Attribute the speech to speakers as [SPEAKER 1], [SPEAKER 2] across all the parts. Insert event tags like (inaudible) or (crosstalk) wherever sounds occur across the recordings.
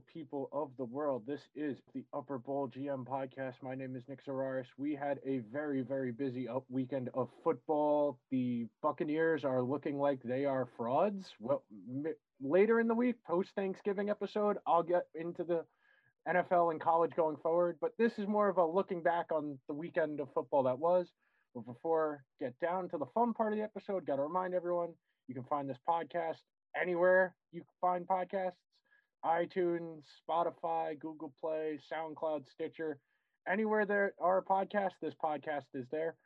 [SPEAKER 1] People of the world. This is the Upper Bowl GM podcast. My name is Nick Zararis. We had a very, very busy up weekend of football. The Buccaneers are looking like they are frauds. Well, m- later in the week, post Thanksgiving episode, I'll get into the NFL and college going forward. But this is more of a looking back on the weekend of football that was. But before get down to the fun part of the episode, got to remind everyone you can find this podcast anywhere you find podcasts iTunes, Spotify, Google Play, SoundCloud, Stitcher, anywhere there are podcasts, this podcast is there.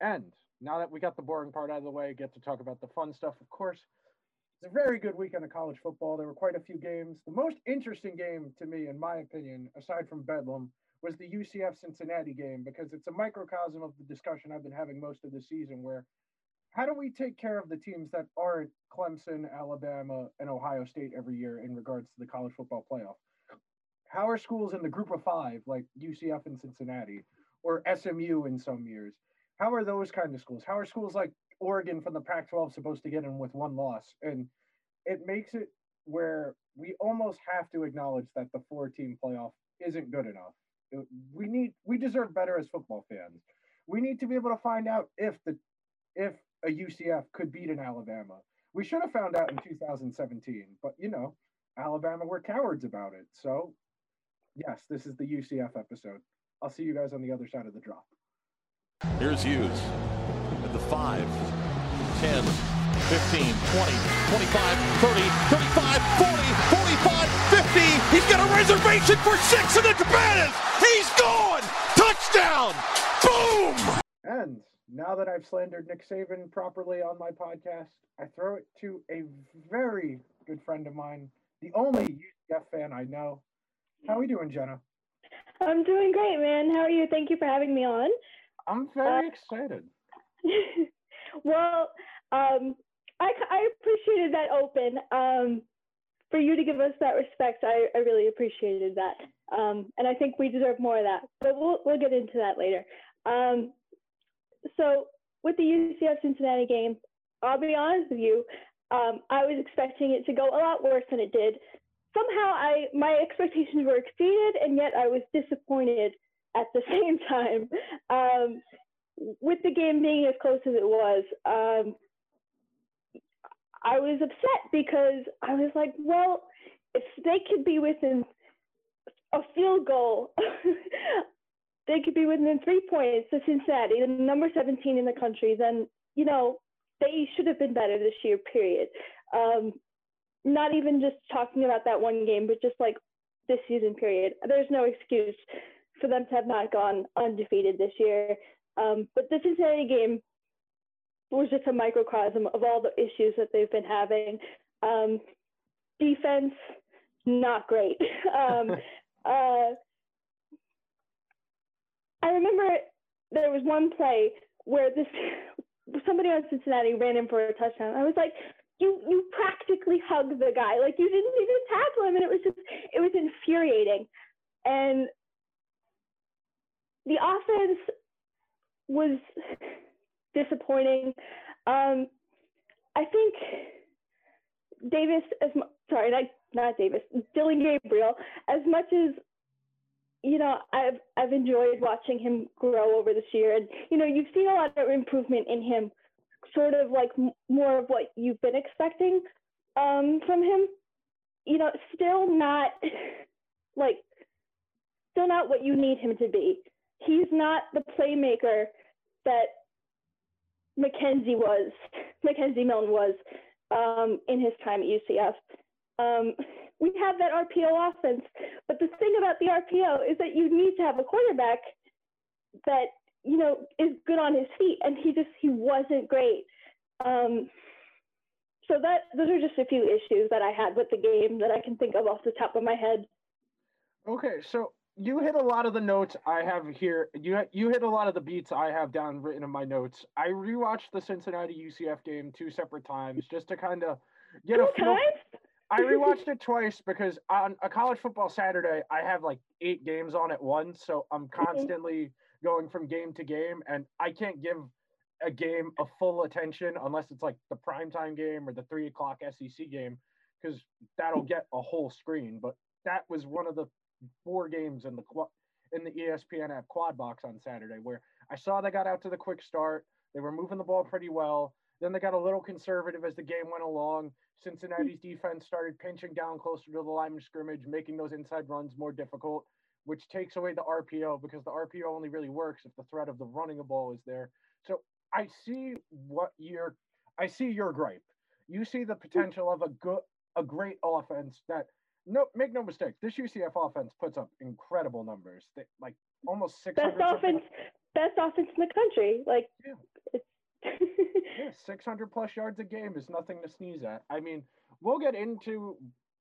[SPEAKER 1] And now that we got the boring part out of the way, get to talk about the fun stuff. Of course, it's a very good weekend of college football. There were quite a few games. The most interesting game to me, in my opinion, aside from Bedlam, was the UCF Cincinnati game because it's a microcosm of the discussion I've been having most of the season where how do we take care of the teams that aren't Clemson, Alabama, and Ohio State every year in regards to the college football playoff? How are schools in the group of five, like UCF and Cincinnati, or SMU in some years? How are those kind of schools? How are schools like Oregon from the Pac 12 supposed to get in with one loss? And it makes it where we almost have to acknowledge that the four team playoff isn't good enough. We need, we deserve better as football fans. We need to be able to find out if the, if a UCF could beat an Alabama. We should have found out in 2017, but you know, Alabama were cowards about it. So, yes, this is the UCF episode. I'll see you guys on the other side of the drop.
[SPEAKER 2] Here's Hughes at the 5, 10, 15, 20, 25, 30, 35, 40, 45, 50. He's got a reservation for six in the cabanas. He's gone. Touchdown. Boom.
[SPEAKER 1] Now that I've slandered Nick Saban properly on my podcast, I throw it to a very good friend of mine, the only UCF fan I know. How are we doing, Jenna?
[SPEAKER 3] I'm doing great, man. How are you? Thank you for having me on.
[SPEAKER 1] I'm very uh, excited. (laughs)
[SPEAKER 3] well, um, I, I appreciated that open. Um, for you to give us that respect, I, I really appreciated that. Um, and I think we deserve more of that. But we'll, we'll get into that later. Um, so with the UCF Cincinnati game, I'll be honest with you, um, I was expecting it to go a lot worse than it did. Somehow, I my expectations were exceeded, and yet I was disappointed at the (laughs) same time. Um, with the game being as close as it was, um, I was upset because I was like, well, if they could be within a field goal (laughs) they could be within three points to Cincinnati, the number 17 in the country, then, you know, they should have been better this year, period. Um, not even just talking about that one game, but just like this season, period. There's no excuse for them to have not gone undefeated this year. Um, but the Cincinnati game was just a microcosm of all the issues that they've been having. Um, defense, not great. (laughs) um, (laughs) uh, I remember there was one play where this (laughs) somebody on Cincinnati ran in for a touchdown. I was like, you you practically hugged the guy, like you didn't even tackle him, and it was just it was infuriating. And the offense was (laughs) disappointing. Um, I think Davis, as sorry, not not Davis, Dillon Gabriel, as much as you know, I've I've enjoyed watching him grow over this year, and you know, you've seen a lot of improvement in him, sort of like m- more of what you've been expecting um, from him. You know, still not (laughs) like still not what you need him to be. He's not the playmaker that McKenzie was, (laughs) McKenzie Milton was um, in his time at UCF. Um, (laughs) we have that RPO offense. But the thing about the RPO is that you need to have a quarterback that you know is good on his feet, and he just he wasn't great. Um, so that those are just a few issues that I had with the game that I can think of off the top of my head.
[SPEAKER 1] Okay, so you hit a lot of the notes I have here. You you hit a lot of the beats I have down written in my notes. I rewatched the Cincinnati UCF game two separate times just to kind of get
[SPEAKER 3] two
[SPEAKER 1] a
[SPEAKER 3] feel.
[SPEAKER 1] I rewatched it twice because on a college football Saturday, I have like eight games on at once. So I'm constantly going from game to game, and I can't give a game a full attention unless it's like the primetime game or the three o'clock SEC game because that'll get a whole screen. But that was one of the four games in the in the ESPN app quad box on Saturday where I saw they got out to the quick start. They were moving the ball pretty well. Then they got a little conservative as the game went along. Cincinnati's defense started pinching down closer to the line of scrimmage, making those inside runs more difficult, which takes away the RPO because the RPO only really works if the threat of the running a ball is there. So I see what you're I see your gripe. You see the potential of a good a great offense that no make no mistake, this UCF offense puts up incredible numbers. They, like almost six
[SPEAKER 3] best offense best offense in the country. Like yeah.
[SPEAKER 1] Yeah, (laughs) 600 plus yards a game is nothing to sneeze at. I mean, we'll get into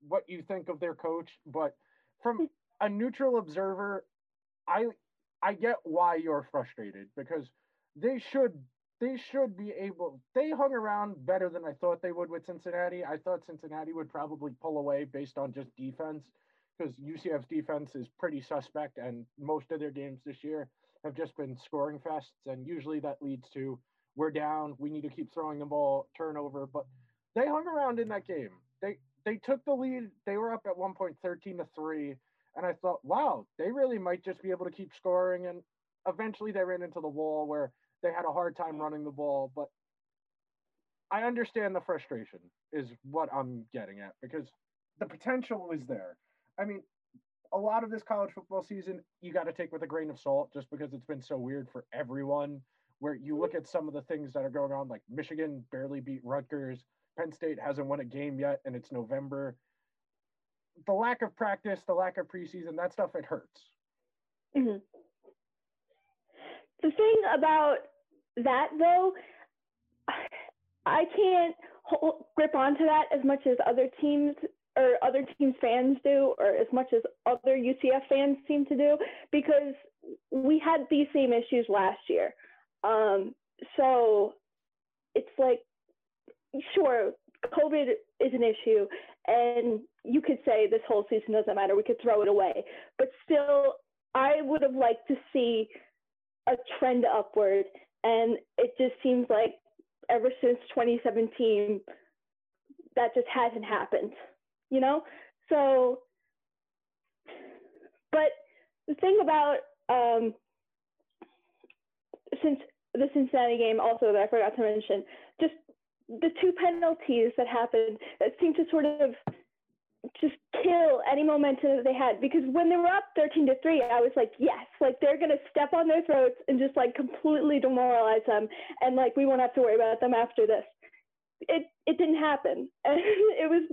[SPEAKER 1] what you think of their coach, but from a neutral observer, I I get why you're frustrated because they should they should be able they hung around better than I thought they would with Cincinnati. I thought Cincinnati would probably pull away based on just defense because UCF's defense is pretty suspect and most of their games this year have just been scoring fests and usually that leads to we're down, we need to keep throwing the ball, turnover. But they hung around in that game. They they took the lead. They were up at one point 13 to 3. And I thought, wow, they really might just be able to keep scoring. And eventually they ran into the wall where they had a hard time running the ball. But I understand the frustration, is what I'm getting at, because the potential is there. I mean, a lot of this college football season, you got to take with a grain of salt just because it's been so weird for everyone where you look at some of the things that are going on, like Michigan barely beat Rutgers, Penn State hasn't won a game yet, and it's November. The lack of practice, the lack of preseason, that stuff, it hurts.
[SPEAKER 3] Mm-hmm. The thing about that, though, I can't hold, grip onto that as much as other teams or other teams fans do, or as much as other UCF fans seem to do, because we had these same issues last year. Um, so it's like, sure, COVID is an issue, and you could say this whole season doesn't matter. We could throw it away, but still, I would have liked to see a trend upward, and it just seems like ever since 2017, that just hasn't happened. You know, so. But the thing about um, since the Cincinnati game also that I forgot to mention, just the two penalties that happened that seemed to sort of just kill any momentum that they had. Because when they were up 13 to 3 i was like yes like they're going to step on their throats and just like completely demoralize them. And like we won't have to worry about them after this. It it didn't happen. And (laughs) it was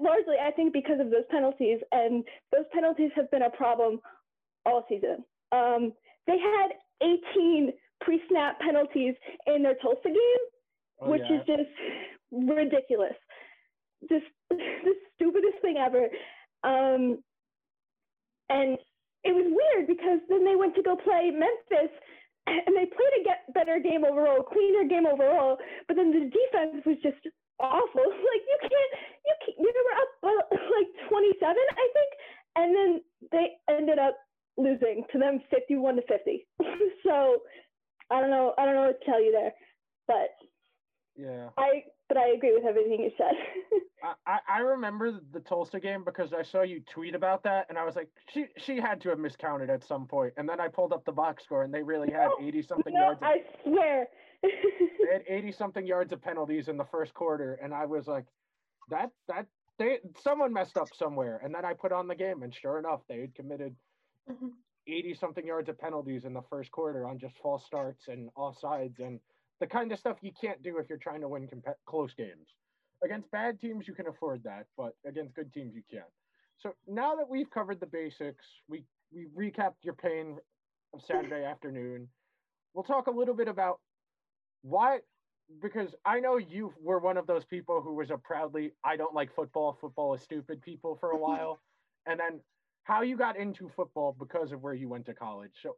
[SPEAKER 3] largely i think because of those penalties. And those penalties have been a problem all season. Um, they had 18 pre-snap penalties in their Tulsa game, oh, which yeah. is just ridiculous. Just (laughs) the stupidest thing ever. Um, and it was weird because then they went to go play Memphis (laughs) and they played a get better game overall, cleaner game overall, but then the defense was just awful. (laughs) Like you can't, you can't, you were up uh, like 27, I think, and then they ended up losing to them 51 to 50. (laughs) so I don't know. I don't know what to tell you there, but
[SPEAKER 1] yeah,
[SPEAKER 3] I but I agree with everything you said. (laughs)
[SPEAKER 1] I, I remember the Tulsa game because I saw you tweet about that, and I was like, she she had to have miscounted at some point. And then I pulled up the box score, and they really had eighty something
[SPEAKER 3] no,
[SPEAKER 1] yards.
[SPEAKER 3] Of, I swear.
[SPEAKER 1] they (laughs) had eighty something yards of penalties in the first quarter, and I was like, that that they someone messed up somewhere. And then I put on the game, and sure enough, they had committed. Mm-hmm. 80 something yards of penalties in the first quarter on just false starts and offsides and the kind of stuff you can't do if you're trying to win comp- close games. Against bad teams, you can afford that, but against good teams, you can't. So now that we've covered the basics, we, we recapped your pain of Saturday (laughs) afternoon. We'll talk a little bit about why, because I know you were one of those people who was a proudly, I don't like football, football is stupid people for a (laughs) while. and then how you got into football because of where you went to college. So,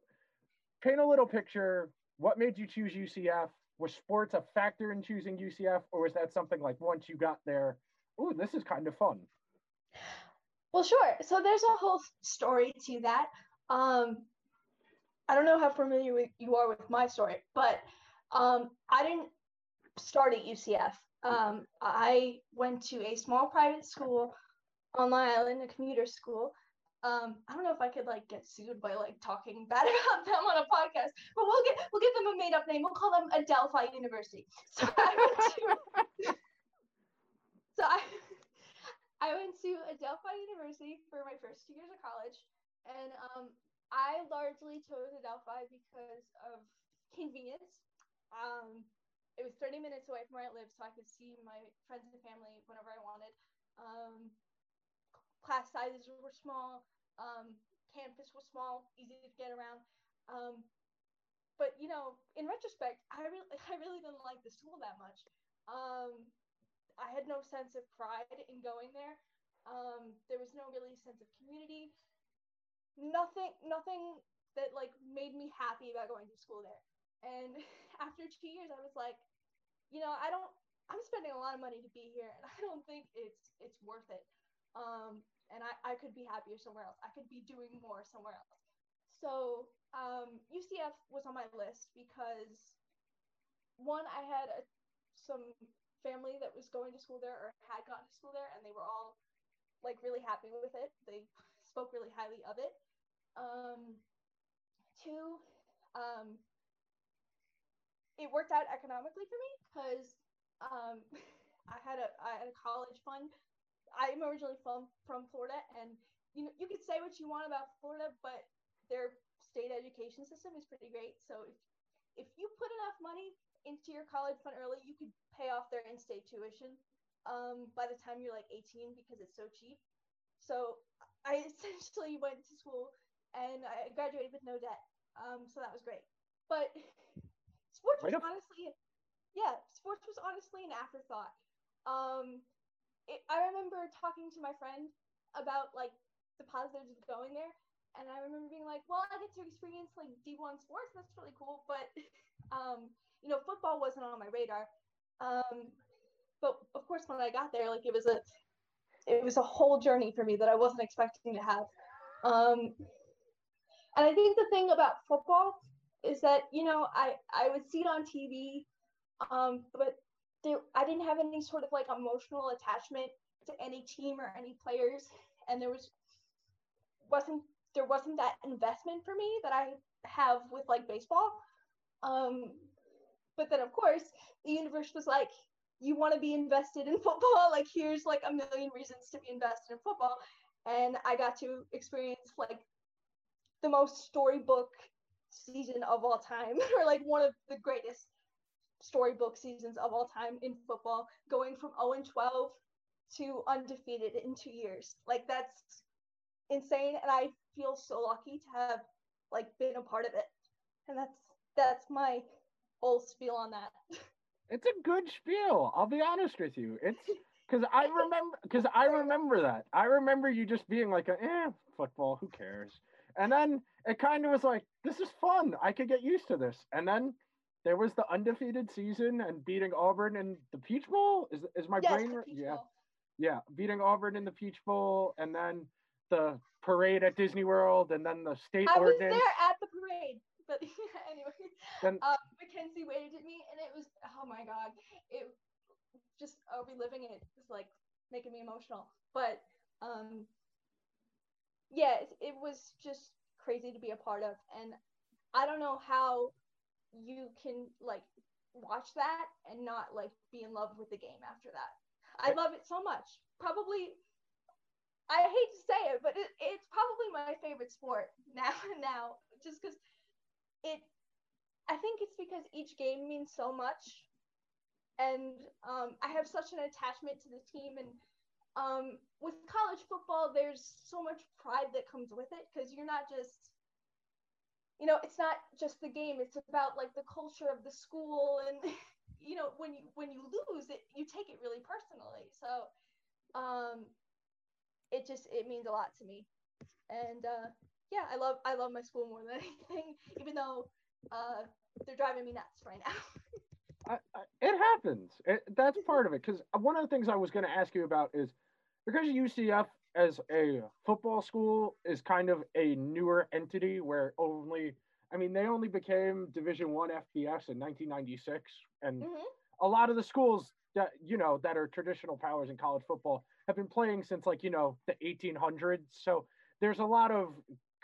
[SPEAKER 1] paint a little picture. What made you choose UCF? Was sports a factor in choosing UCF, or was that something like once you got there, oh, this is kind of fun?
[SPEAKER 4] Well, sure. So there's a whole story to that. Um, I don't know how familiar you are with my story, but um, I didn't start at UCF. Um, I went to a small private school on Long Island, a commuter school. Um, I don't know if I could like get sued by like talking bad (laughs) about them on a podcast, but we'll get we'll give them a made up name. We'll call them Adelphi University. (laughs) So I went to (laughs) so I I went to Adelphi University for my first two years of college, and um, I largely chose Adelphi because of convenience. Um, it was 30 minutes away from where I lived, so I could see my friends and family whenever I wanted. Um, class sizes were small. Um, campus was small, easy to get around. Um, but you know, in retrospect, I really, (laughs) I really didn't like the school that much. Um, I had no sense of pride in going there. Um, there was no really sense of community. Nothing, nothing that like made me happy about going to school there. And (laughs) after two years, I was like, you know, I don't. I'm spending a lot of money to be here, and I don't think it's it's worth it. Um, and I, I could be happier somewhere else. I could be doing more somewhere else. So um, UCF was on my list because one, I had a, some family that was going to school there or had gone to school there, and they were all like really happy with it. They (laughs) spoke really highly of it. Um, two, um, it worked out economically for me because um, (laughs) I had a I had a college fund. I'm originally from from Florida, and you know you could say what you want about Florida, but their state education system is pretty great. So if if you put enough money into your college fund early, you could pay off their in-state tuition um, by the time you're like 18 because it's so cheap. So I (laughs) essentially went to school and I graduated with no debt. Um, so that was great. But (laughs) sports was honestly, yeah, sports was honestly an afterthought. Um, it, I remember talking to my friend about like the positives of going there, and I remember being like, "Well, I get to experience like D1 sports. That's really cool." But (laughs) um, you know, football wasn't on my radar. Um, but of course, when I got there, like it was a it was a whole journey for me that I wasn't expecting to have. Um, and I think the thing about football is that you know I I would see it on TV, um, but I didn't have any sort of like emotional attachment to any team or any players, and there was wasn't there wasn't that investment for me that I have with like baseball. Um, but then of course the universe was like, you want to be invested in (laughs) football? Like here's like a million reasons to be invested in football, and I got to experience like the most storybook season of all time, (laughs) or like one of the greatest storybook seasons of all time in football, going from 0 and 12 to undefeated in two years. Like that's insane, and I feel so lucky to have like been a part of it. And that's that's my whole spiel on that. (laughs)
[SPEAKER 1] It's a good spiel. I'll be honest with you. It's (laughs) because I remember because I remember that. I remember you just being like, "Eh, football. Who cares?" And then it kind of was like, this is fun. I could get used to this. And then there was the undefeated season and beating Auburn in the Peach Bowl. Is is my
[SPEAKER 4] yes,
[SPEAKER 1] brain? yeah, Bowl. yeah, beating Auburn in the Peach Bowl, and then the parade at Disney World, and then the state
[SPEAKER 4] I
[SPEAKER 1] ordinance.
[SPEAKER 4] I was there at the parade, but (laughs) anyway, then, um, McKenzie waited at me, and it was oh my god, it just uh, reliving it was like making me emotional. But um, yeah, it, it was just crazy to be a part of. And I don't know how you can like watch that and not like be in love with the game after that. I love it so much. Probably, I hate to say it, but it, it's probably my favorite sport (laughs) now. And now, just because it, I think it's because each game means so much, and um, I have such an attachment to the team and um, with college football, there's so much pride that comes with it because you're not just, you know, it's not just the game. It's about like the culture of the school, and (laughs) you know, when you when you lose it, you take it really personally. So, um, it just it means a lot to me, and uh, yeah, I love I love my school more than (laughs) anything, even though uh, they're driving me nuts right now. (laughs)
[SPEAKER 1] I, I, it happens. It, that's part of it. Because one of the things I was going to ask you about is because UCF as a football school is kind of a newer entity where only, I mean, they only became Division One FBS in 1996, and mm-hmm. a lot of the schools that you know that are traditional powers in college football have been playing since like you know the 1800s. So there's a lot of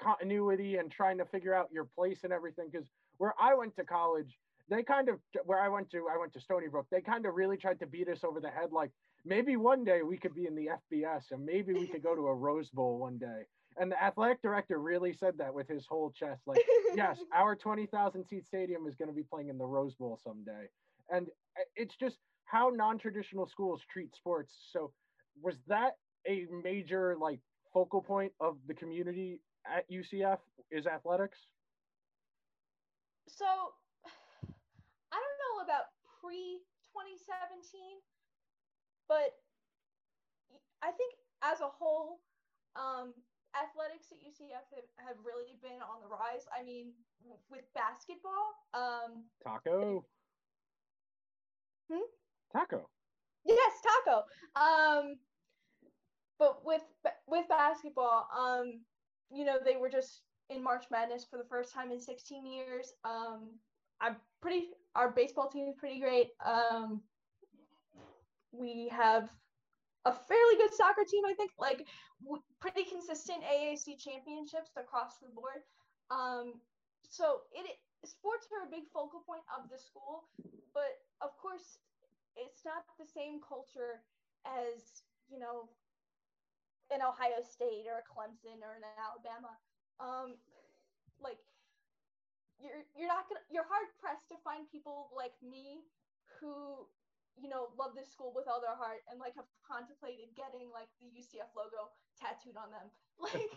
[SPEAKER 1] continuity and trying to figure out your place and everything. Because where I went to college, they kind of where I went to I went to Stony Brook. They kind of really tried to beat us over the head. Like maybe one day we could be in the FBS and maybe we could go to a Rose Bowl one day. And the athletic director really said that with his whole chest. Like, yes, (laughs) our 20,000 seat stadium is going to be playing in the Rose Bowl someday. And uh, it's just how non-traditional schools treat sports. So was that a major like focal point of the community at UCF is athletics?
[SPEAKER 4] So (sighs) I don't know about pre 2017, but I think as a whole, um, athletics at UCF have, have really been on the rise. I mean, with basketball, um,
[SPEAKER 1] Tacko.
[SPEAKER 4] Hmm?
[SPEAKER 1] Tacko.
[SPEAKER 4] Yes, taco. Um, but with with basketball, um, you know, they were just in March Madness for the first time in 16 years. Um, I'm pretty. Our baseball team is pretty great. Um, we have a fairly good soccer team, I think. Like w- pretty consistent AAC championships across the board. Um, so it sports are a big focal point of the school, but of course, it's not the same culture as you know an Ohio State or a Clemson or an Alabama. Um, like you're you're not gonna you're hard pressed to find people like me who you know love this school with all their heart and like have contemplated getting like the UCF logo tattooed on them. (laughs) Like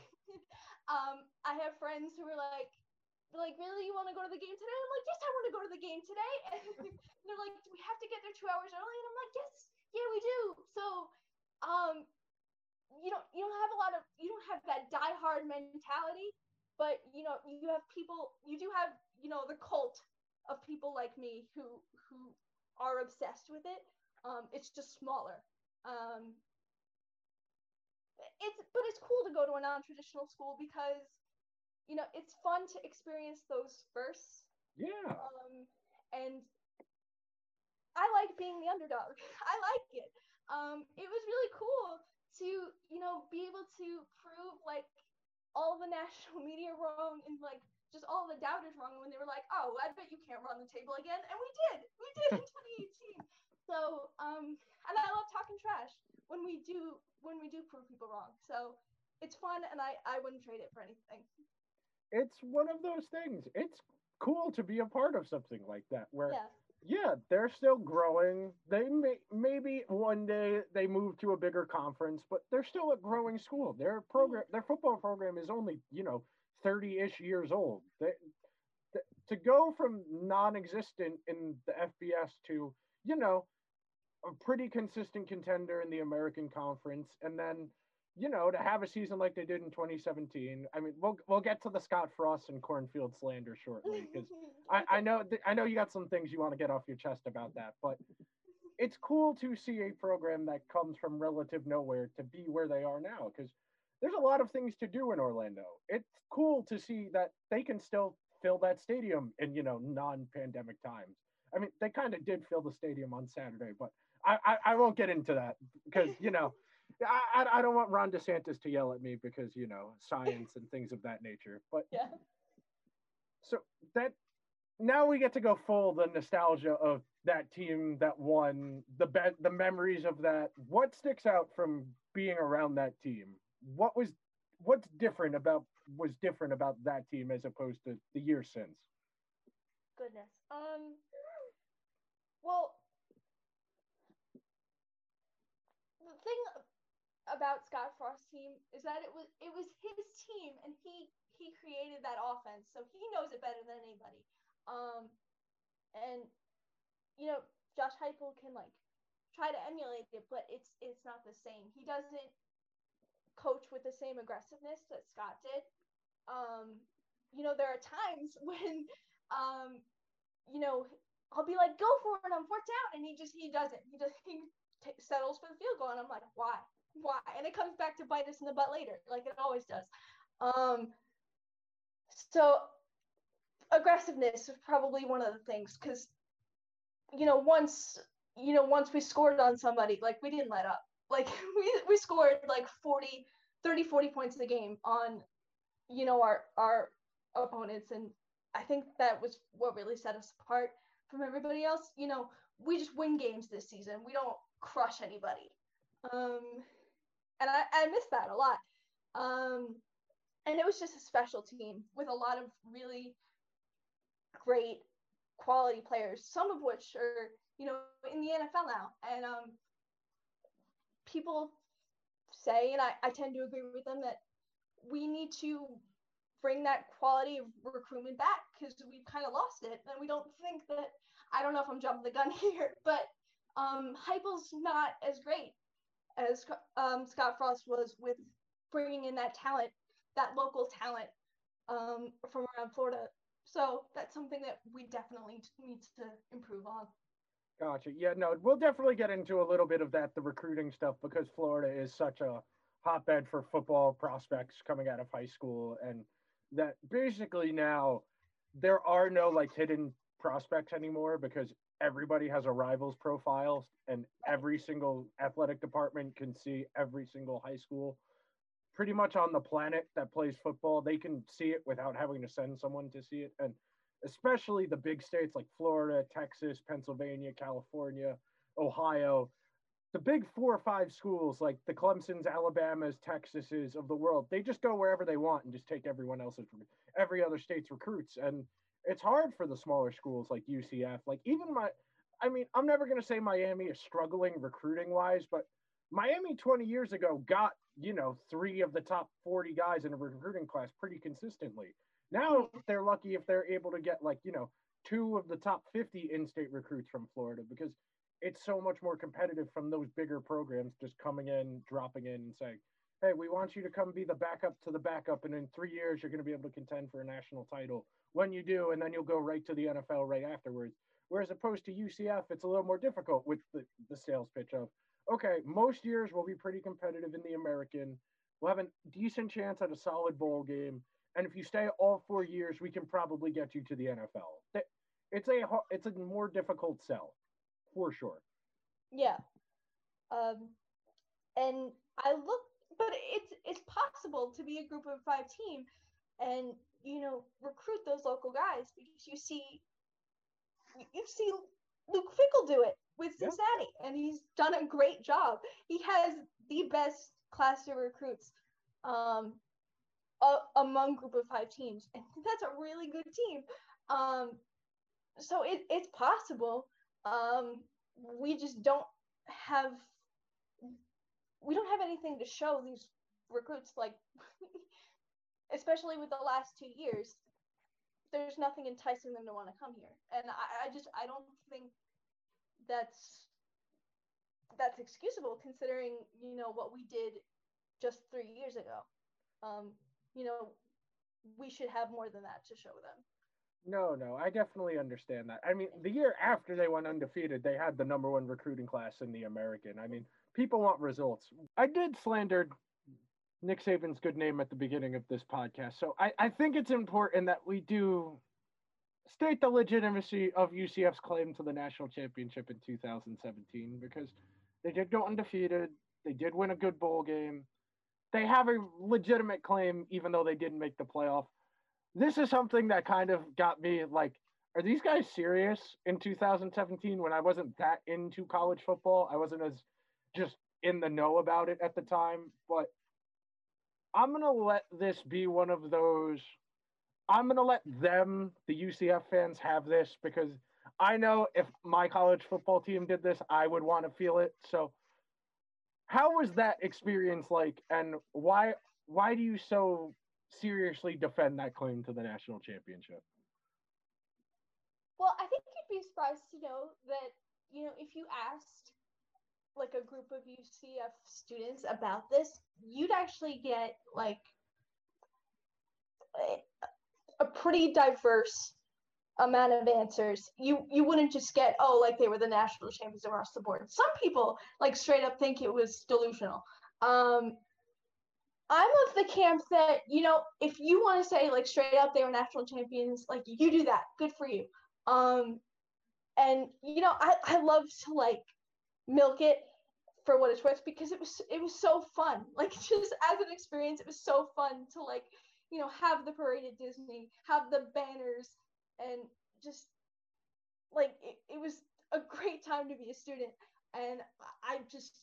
[SPEAKER 4] um I have friends who are like like really you want to go to the game today? I'm like yes I want to go to the game today (laughs) and they're like do we have to get there two hours early? And I'm like yes yeah we do. So um you don't you don't have a lot of you don't have that die hard mentality but you know you have people you do have you know the cult of people like me who who are obsessed with it um it's just smaller. Um it's but it's cool to go to a non-traditional school because you know it's fun to experience those firsts.
[SPEAKER 1] Yeah.
[SPEAKER 4] um and i like being the underdog. (laughs) I like it. Um it was really cool to you know be able to prove like all the (laughs) national media wrong and like just all the doubters wrong when they were like, oh, I bet you can't run the table again, and we did, we did in (laughs) 2018. So, um, and I love talking trash when we do when we do prove people wrong. So it's fun, and I I wouldn't trade it for anything.
[SPEAKER 1] It's one of those things. It's cool to be a part of something like that where
[SPEAKER 4] Yeah.
[SPEAKER 1] yeah, they're still growing. They may maybe one day they move to a bigger conference, but they're still a growing school. Their program, their football program is only you know thirty-ish years old. They, th- to go from non-existent in the FBS to you know a pretty consistent contender in the American Conference, and then you know to have a season like they did in 2017. I mean, we'll we'll get to the Scott Frost and Cornfield slander shortly because (laughs) I, I know th- I know you got some things you want to get off your chest about that, but it's cool to see a program that comes from relative nowhere to be where they are now because there's a lot of things to do in Orlando. It's cool to see that they can still fill that stadium in you know non-pandemic times. I mean, they kind of did fill the stadium on Saturday, but I, I, I won't get into that because you know (laughs) I, I I don't want Ron DeSantis to yell at me because you know science and things of that nature. But
[SPEAKER 4] yeah.
[SPEAKER 1] so that now we get to go full the nostalgia of that team that won the be- the memories of that what sticks out from being around that team what was what's different about was different about that team as opposed to the years since
[SPEAKER 4] Goodness. Um. Well, the thing about Scott Frost's team is that it was it was his team, and he he created that offense, so he knows it better than anybody. Um, and you know, Josh Heupel can like try to emulate it, but it's it's not the same. He doesn't with the same aggressiveness that Scott did. Um, you know, there are times (laughs) when um, you know, I'll be like, go for it on fourth down. And he just, he doesn't. He just, he t- settles for the field goal. And I'm like, why? Why? And it comes back to bite us in the butt later, like it always does. Um, so aggressiveness is probably one of the things because, you know, once you know, once we scored on somebody, like we didn't let up. Like (laughs) we, we scored like 40, 30, 40 points a game on, you know, our, our opponents. And I think that was what really set us apart from everybody else. You know, we just win games this season. We don't crush anybody. Um, and I, I miss that a lot. Um, and it was just a special team with a lot of really great quality players, some of which are, you know, in the NFL now. And um, people say, and I, I tend to agree with them, that we need to bring that quality of recruitment back because we've kind of lost it. And we don't think that, I don't know if I'm jumping the gun (laughs) here, but um, Heupel's not as great as um, Scott Frost was with bringing in that talent, that local talent um, from around Florida. So that's something that we definitely need to improve on.
[SPEAKER 1] Gotcha. Yeah, no, we'll definitely get into a little bit of that, the recruiting stuff, because Florida is such a hotbed for football prospects coming out of high school. And that basically now there are no like hidden prospects anymore because everybody has a rivals profile and every single athletic department can see every single high school pretty much on the planet that plays football they can see it without having to send someone to see it and especially the big states like florida texas pennsylvania california ohio the big four or five schools like the clemsons alabamas texases of the world they just go wherever they want and just take everyone else's every other state's recruits and it's hard for the smaller schools like UCF. Like even my, I mean, I'm never going to say Miami is struggling recruiting wise, but Miami 20 years ago got you know three of the top 40 guys in a recruiting class pretty consistently. Now they're lucky if they're able to get like you know two of the top 50 in-state recruits from Florida because it's so much more competitive from those bigger programs just coming in, dropping in, and saying, "Hey, we want you to come be the backup to the backup, and in three years you're going to be able to contend for a national title." when you do, and then you'll go right to the NFL right afterwards. Whereas opposed to UCF, it's a little more difficult with the, the sales pitch of, okay, most years we'll be pretty competitive in the American. We'll have a decent chance at a solid bowl game. And if you stay all four years, we can probably get you to the NFL. It's a it's a more difficult sell, for sure.
[SPEAKER 4] Yeah, um, and I look, but it's it's possible to be a group of five team, and you know, recruit those local guys because you see, you see Luke Fickell do it with Cincinnati, yeah. and he's done a great job. He has the best class of recruits um, a- among group of five teams, and (laughs) that's a really good team. Um, so it, it's possible. Um, we just don't have we don't have anything to show these recruits like (laughs) especially with the last two years, there's nothing enticing them to want to come here. And I, I just I don't think that's that's excusable considering you know what we did just three years ago. Um, you know, we should have more than that to show them.
[SPEAKER 1] No, no, I definitely understand that. I mean, the year after they went undefeated, they had the number one recruiting class in the American. I mean, people want results. I did slander Nick Saban's good name at the beginning of this podcast. So I, I think it's important that we do state the legitimacy of UCF's claim to the national championship in 2017 because they did go undefeated. They did win a good bowl game. They have a legitimate claim, even though they didn't make the playoff. This is something that kind of got me like, are these guys serious in 2017 when I wasn't that into college football? I wasn't as just in the know about it at the time, but I'm gonna let this be one of those. I'm gonna let them, the UCF fans, have this because I know if my college football team did this, I would want to feel it. So, how was that experience like, and why why do you so seriously defend that claim to the national championship?
[SPEAKER 4] Well, I think you'd be surprised to know that you know if you asked like a group of UCF students about this, you'd actually get like a, a pretty diverse amount of answers. You you wouldn't just get oh like they were the national champions across the board. Some people like straight up think it was delusional. Um, I'm of the camp that you know if you want to say like straight up they were national champions, like you do that. Good for you. Um, and you know, I I love to like milk it for what it's worth because it was it was so fun. (laughs) Like just as an experience, it was so fun to like you know have the parade at Disney, have the banners, and just like it, it was a great time to be a student. And I just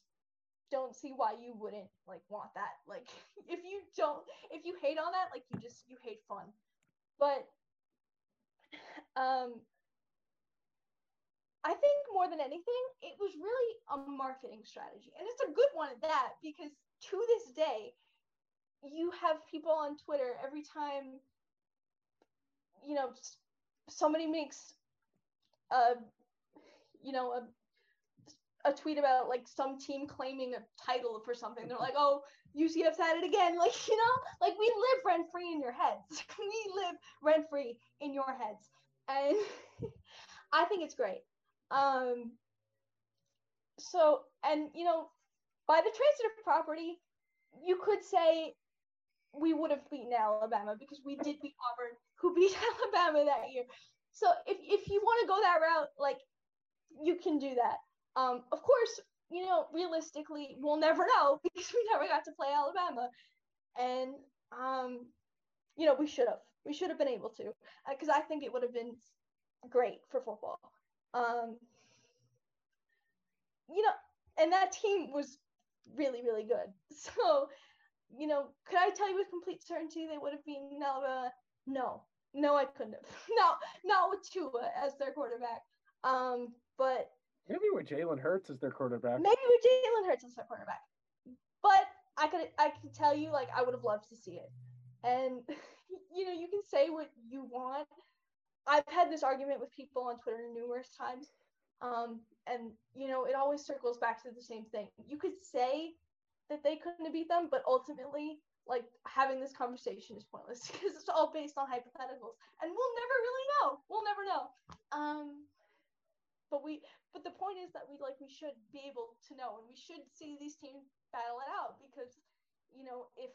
[SPEAKER 4] don't see why you wouldn't like want that. Like (laughs) if you don't if you hate on that, like you just you hate fun. But (sighs) um I think more than anything, it was really a marketing strategy. And it's a good one at that because to this day, you have people on Twitter every time, you know, somebody makes a, you know, a, a tweet about like some team claiming a title for something. They're like, oh, UCF's had it again. (laughs) Like, you know, like we live rent free in your heads. (laughs) we live rent free in your heads. And (laughs) I think it's great. Um, so, and you know, by the transitive property, you could say we would have beaten Alabama because we did beat Auburn, who beat (laughs) Alabama that year. So if, if you want to go that route, like you can do that. Um, of course, you know, realistically, we'll never know (laughs) because we never got to play Alabama, and um, you know, we should have. We should have been able to because uh, I think it would have been great for football. Um, you know, and that team was really, really good. (laughs) So, you know, could I tell you with complete certainty they would have beaten Alabama? No, no, I couldn't have. (laughs) No, not with Tua as their quarterback. Um, but
[SPEAKER 1] maybe with Jalen Hurts as their quarterback.
[SPEAKER 4] Maybe with Jalen Hurts as their quarterback. But I could, I can tell you, like, I would have loved to see it. And (laughs) you know, you can say what you want I've had this argument with people on Twitter numerous times. Um, and you know, it always circles back to the same thing. You could say that they couldn't have beat them, but ultimately, like having this conversation is pointless (laughs) because it's all based on hypotheticals, and we'll never really know. We'll never know. Um, but we, but the point is that we like we should be able to know, and we should see these teams battle it out because, you know, if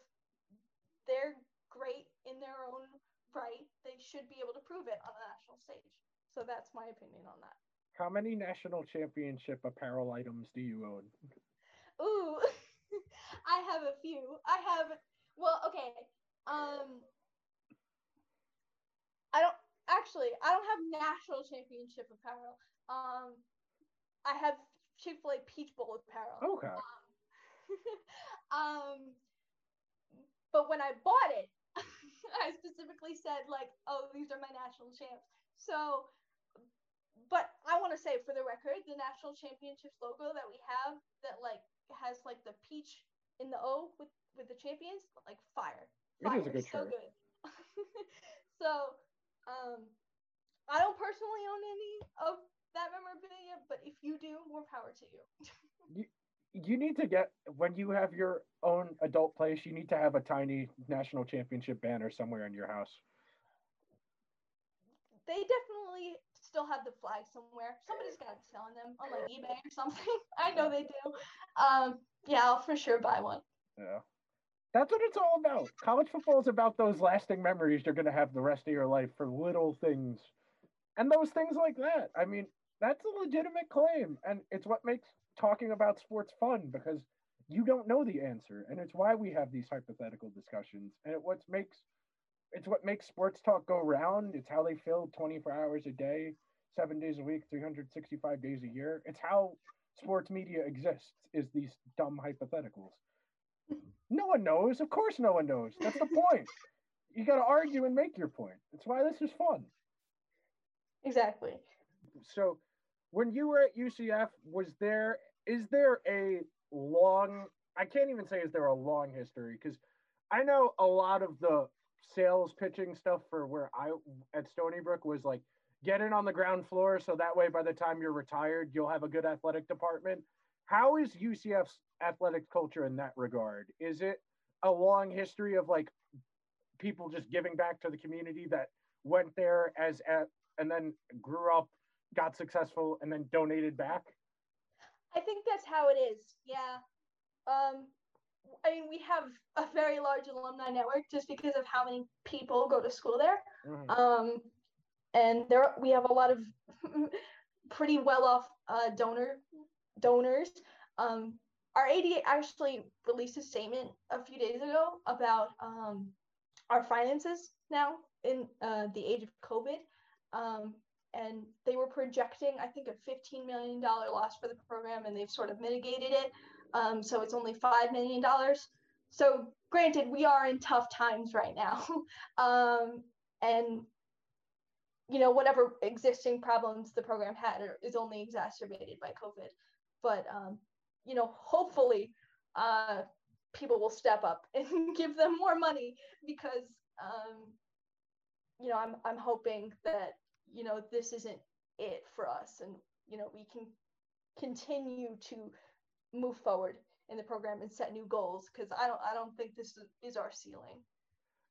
[SPEAKER 4] they're great in their own right, they should be able to prove it on a national stage. So that's my opinion on that.
[SPEAKER 1] How many national championship apparel items do you own?
[SPEAKER 4] Ooh, (laughs) I have a few. I have, well, okay. Um, I don't actually. I don't have national championship apparel. Um, I have Chick Fil A Peach Bowl apparel.
[SPEAKER 1] Okay.
[SPEAKER 4] Um, (laughs) um, but when I bought it, (laughs) I specifically said like, oh, these are my national champs. So, but I want to say for the record, the national championships logo that we have that like has like the peach in the O with with the champions, like fire. fire.
[SPEAKER 1] It is a good
[SPEAKER 4] so
[SPEAKER 1] shirt.
[SPEAKER 4] good. (laughs) so, um, I don't personally own any of that memorabilia, but if you do, more power to you. (laughs)
[SPEAKER 1] you you need to get when you have your own adult place you need to have a tiny national championship banner somewhere in your house
[SPEAKER 4] they definitely still have the flag somewhere. Somebody's got it selling them on like ebay or something. (laughs) I know they do. Um yeah i'll for sure buy one.
[SPEAKER 1] Yeah. That's what it's all about. College football is about those lasting memories you're going to have the rest of your life for little things. And those things like that i mean that's a legitimate claim. And it's what makes talking about sports fun because you don't know the answer. And it's why we have these hypothetical discussions. And it what makes it's what makes sports talk go round. It's how they fill 24 hours a day seven days a week 365 days a year. It's how sports media exists is these dumb hypotheticals. No one knows. Of course no one knows. That's the point. You got to argue and make your point. That's why this is fun.
[SPEAKER 4] Exactly.
[SPEAKER 1] So when you were at ucf was there is there a long I can't even say is there a long history because I know a lot of the sales pitching stuff for where I at Stony Brook was like get in on the ground floor so that way by the time you're retired you'll have a good athletic department. How is UCF's athletic culture in that regard? Is it a long history of like people just giving back to the community that went there as at and then grew up, got successful, and then donated back?
[SPEAKER 4] I think that's how it is. Yeah. Um, I mean, we have a very large alumni network just because of how many people go to school there. Mm-hmm. Um, and there we have a lot of (laughs) pretty well off uh, donor donors. Um, our AD actually released a statement a few days ago about um, our finances now in uh, the age of COVID. Um, and they were projecting, I think, a $15 million loss for the program, and they've sort of mitigated it. Um, so it's only $5 million. So, granted, we are in tough times right now. (laughs) um, and, you know, whatever existing problems the program had is only exacerbated by COVID. But, um, you know, hopefully, uh, people will step up (laughs) and give them more money because, um, you know, I'm, I'm hoping that you know this isn't it for us and you know we can continue to move forward in the program and set new goals because i don't i don't think this is our ceiling.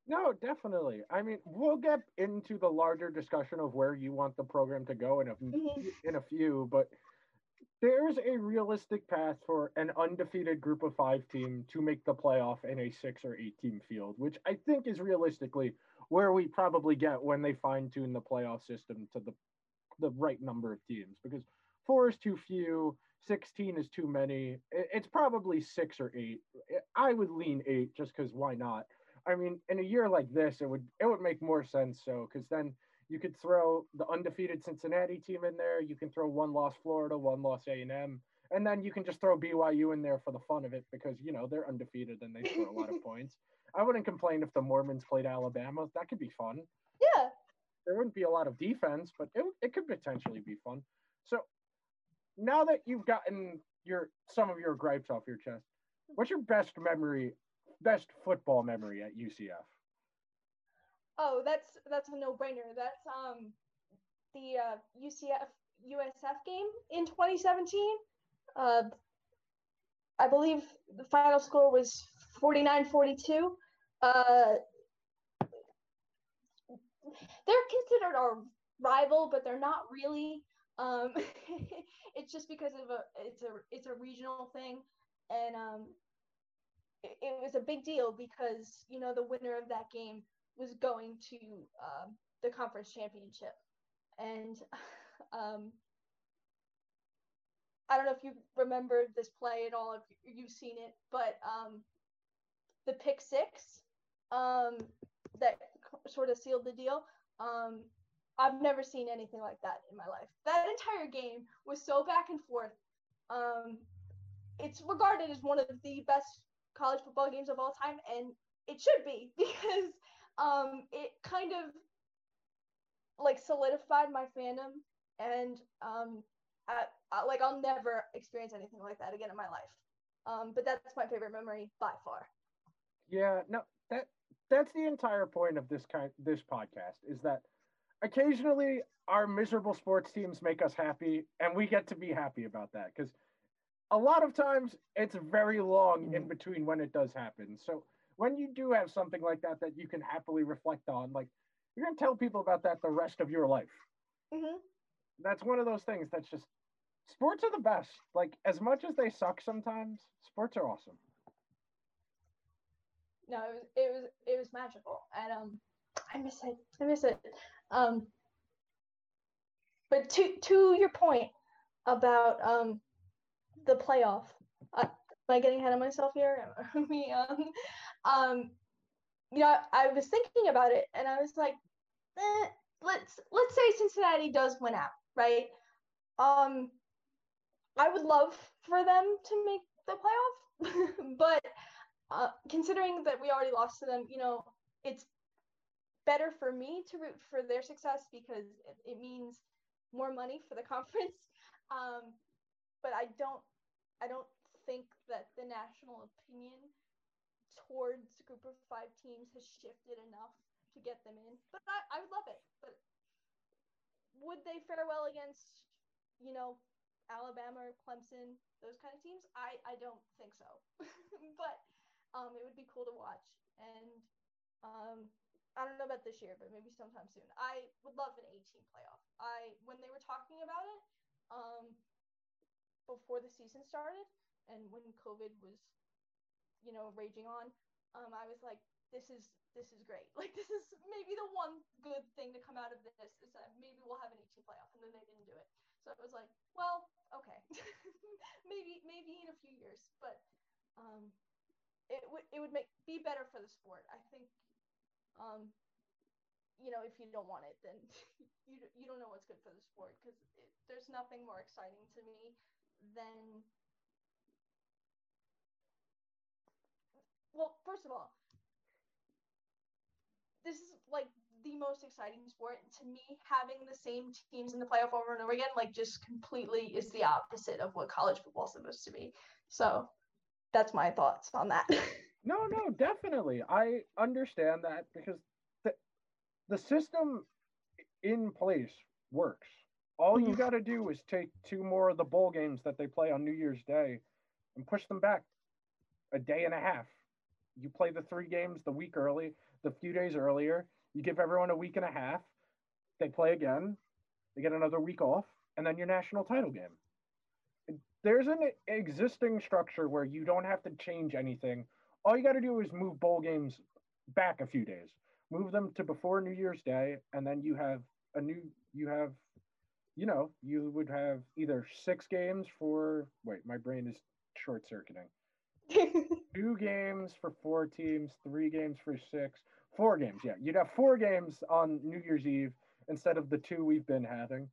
[SPEAKER 1] No definitely. I mean we'll get into the larger discussion of where you want the program to go in a mm-hmm. in a few but there's a realistic path for an undefeated group of five team to make the playoff in a six or eight team field which i think is realistically where we probably get when they fine tune the playoff system to the the right number of teams because four is too few 16 is too many it's probably six or eight i would lean eight just because why not i mean in a year like this it would it would make more sense so because then you could throw the undefeated cincinnati team in there you can throw one loss florida one loss a&m and then you can just throw byu in there for the fun of it because you know they're undefeated and they score a lot of (laughs) points I wouldn't complain if the Mormons played Alabama. That could be fun.
[SPEAKER 4] Yeah.
[SPEAKER 1] There wouldn't be a lot of defense, but it, it could potentially be fun. So now that you've gotten your some of your gripes off your chest, what's your best memory, best football memory at UCF?
[SPEAKER 4] Oh, that's that's a no-brainer. That's um the uh, UCF USF game in 2017. Uh, I believe the final score was 49 42. Uh, they're considered our rival, but they're not really. Um, (laughs) it's just because of a it's a it's a regional thing, and um, it, it, was a big deal because you know the winner of that game was going to um, the conference championship, and (laughs) um, I don't know if you remember this play at all, if you've seen it, but um, the pick six um, that sort of sealed the deal. Um, I've never seen anything like that in my life. That entire game was so back and forth. Um, it's regarded as one of the best college football games of all time, and it should be (laughs) because um, it kind of like solidified my fandom, and um, I, I, like I'll never experience anything like that again in my life. Um, but that's my favorite memory by far.
[SPEAKER 1] Yeah, no, that that's the entire point of this kind this podcast is that occasionally our miserable sports teams make us happy and we get to be happy about that because a lot of times it's very long in mm-hmm. between when it does happen. So when you do have something like that that you can happily reflect on, like you're gonna tell people about that the rest of your life. Mm-hmm. That's one of those things that's just sports are the best. Like as much as they suck sometimes, sports are awesome
[SPEAKER 4] no, it was it was it was magical, and um, I miss it. I miss it. Um, but to to your point about um, the playoff, uh, am I getting ahead of myself here? (laughs) Me, um, um, you know, I was thinking about it, and I was like, eh, let's let's say Cincinnati does win out, right? Um, I would love for them to make the playoff, (laughs) but uh, considering that we already lost to them, you know, it's better for me to root for their success because it, it means more money for the (laughs) conference. Um, but I don't, I don't think that the national opinion towards group of five teams has shifted enough to get them in. But I, I would love it. But would they fare well against, you know, Alabama or Clemson, those kind of teams? I, I don't think so. (laughs) but um, it would be cool to watch. And um, I don't know about this year, but maybe sometime soon. I would love an 18 playoff. I when they were talking about it um, before the season started, and when COVID was, you know, raging on, um, I was like, this is this is great. (laughs) Like this is maybe the one good thing to come out of this is that maybe we'll have an 18 playoff, and then they didn't do it. So it was like, well, okay, (laughs) maybe maybe in a few years, but um, it would it would make be better for the sport. I think, um, you know, if you don't want it, then (laughs) you you don't know what's good for the sport because there's nothing more exciting to me than well, first of all, this is like the most exciting sport. To me, having the same teams in the playoff over and over again, like just completely is the opposite of what college football is supposed to be. So that's my thoughts on that. (laughs)
[SPEAKER 1] no, no, definitely. I understand that because the, the system in place works. All you mm-hmm. got to do is take two more of the bowl games that they play on New Year's Day and push them back a day and a half. You play the three games the week early, the few days earlier. You give everyone a week and a half. They play again. They get another week off, and then your national title game. There's an existing structure where you don't have to change anything. All you got to do is move bowl games back a few days. Move them to before New Year's Day, and then you have a new. You have, you know, you would have either six games for. Wait, my brain is short circuiting. (laughs) two games for four teams, three games for six, four games. Yeah, you'd have four games on New Year's Eve instead of the two we've been having.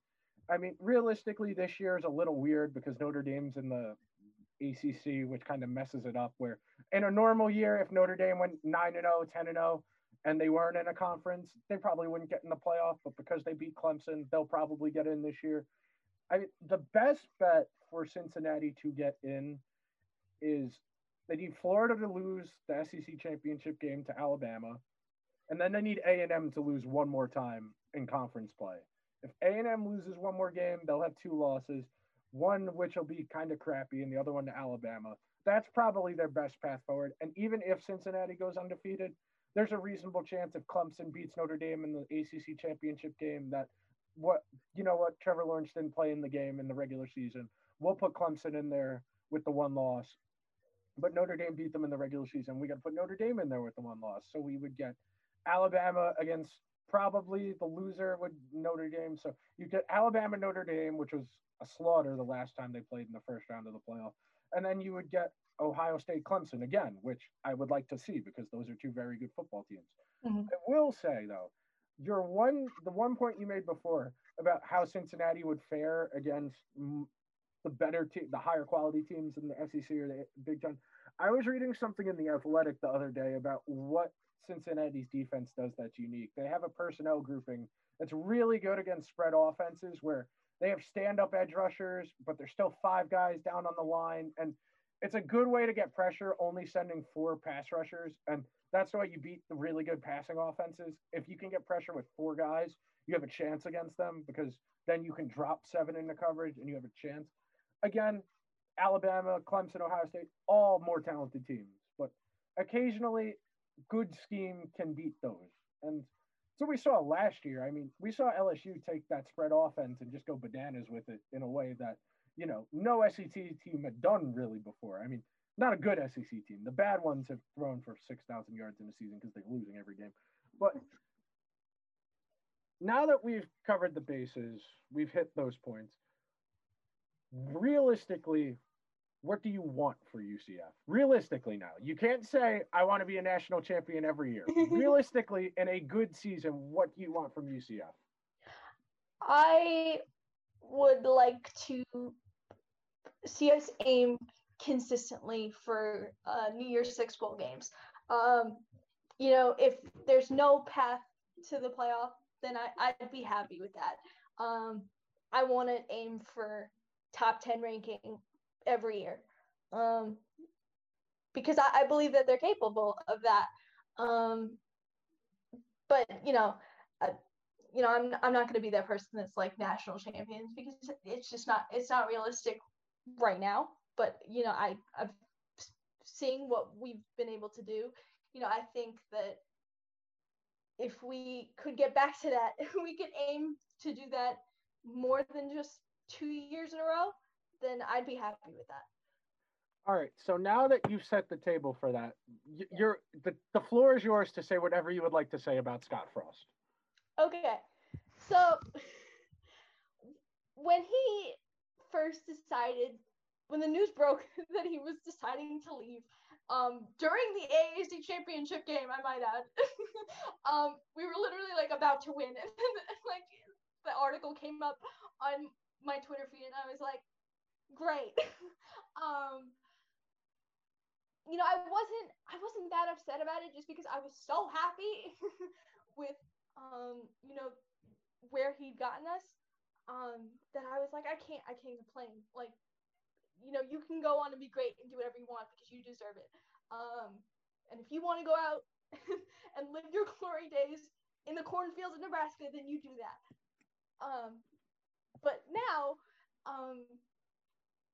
[SPEAKER 1] I mean, realistically, this year is a little weird because Notre Dame's in the ACC, which kind of messes it up. Where in a normal year, if Notre Dame went 9 and 0, 10 and 0, and they weren't in a conference, they probably wouldn't get in the playoff. But because they beat Clemson, they'll probably get in this year. I the best bet for Cincinnati to get in is they need Florida to lose the SEC championship game to Alabama, and then they need A and M to lose one more time in conference play. If A and M loses one more game, they'll have two losses, one which will be kind of crappy, and the other one to Alabama. That's probably their best path forward. And even if Cincinnati goes undefeated, there's a reasonable chance if Clemson beats Notre Dame in the ACC championship game that what you know what Trevor Lawrence didn't play in the game in the regular season. We'll put Clemson in there with the one loss but Notre Dame beat them in the regular season. We got to put Notre Dame in there with the one loss. So we would get Alabama against probably the loser would Notre Dame. So you get Alabama Notre Dame, which was a slaughter the last time they played in the first round of the playoff. And then you would get Ohio State Clemson again, which I would like to see because those are two very good football teams. Mm-hmm. I will say though, your one the one point you made before about how Cincinnati would fare against the better team, the higher quality teams in the SEC or the Big Ten. I was reading something in the Athletic the other day about what Cincinnati's defense does that's unique. They have a personnel grouping that's really good against spread offenses where they have stand-up edge rushers, but there's still five guys down on the line, and it's a good way to get pressure. Only sending four pass rushers, and that's way you beat the really good passing offenses. If you can get pressure with four guys, you have a chance against them because then you can drop seven into coverage and you have a chance again, Alabama, Clemson, Ohio State, all more talented teams. But occasionally, good scheme can beat those. And so we saw last year. I mean, we saw LSU take that spread offense and just go bananas with it in a way that, you know, no SEC team had done really before. I mean, not a good SEC team. The bad ones have thrown for 6,000 yards in a season because they're losing every game. But now that we've covered the bases, we've hit those points realistically, what do you want for UCF? Realistically, now you can't say I want to be a national champion every year. (laughs) realistically, in a good season, what do you want from UCF?
[SPEAKER 4] I would like to see us aim consistently for uh, New Year's Six bowl games. Um, you know, if there's no path to the playoff, then I, I'd be happy with that. Um, I want to aim for top 10 ranking every year um, because I, I, believe that they're capable of that. Um, but you know, I, you know, I'm I'm not going to be that person that's like national champions because it's just not it's not realistic right now. But you know, I I've seeing what we've been able to do. You know, I think that if we could get back to that, (laughs) we could aim to do that more than just two years in a row, then I'd be happy with that.
[SPEAKER 1] All right. So now that you've set the table for that, you're the, the floor is yours to say whatever you would like to say about Scott Frost.
[SPEAKER 4] Okay, so (laughs) when he first decided, when the news broke (laughs) that he was deciding to leave, um, during the AAC championship game, I might add, (laughs) um, we were literally like about to win, and then, like the article came up on my Twitter feed, and I was like, great. (laughs) um, you know, I wasn't I wasn't that upset about it just because I was so happy (laughs) with um, you know, where he'd gotten us. Um, that I was like, I can't I can't complain. Like, you know, you can go on and be great and do whatever you want because you deserve it. Um, and if you want to go out (laughs) and live your glory days in the cornfields of Nebraska, then you do that. Um, but now, um,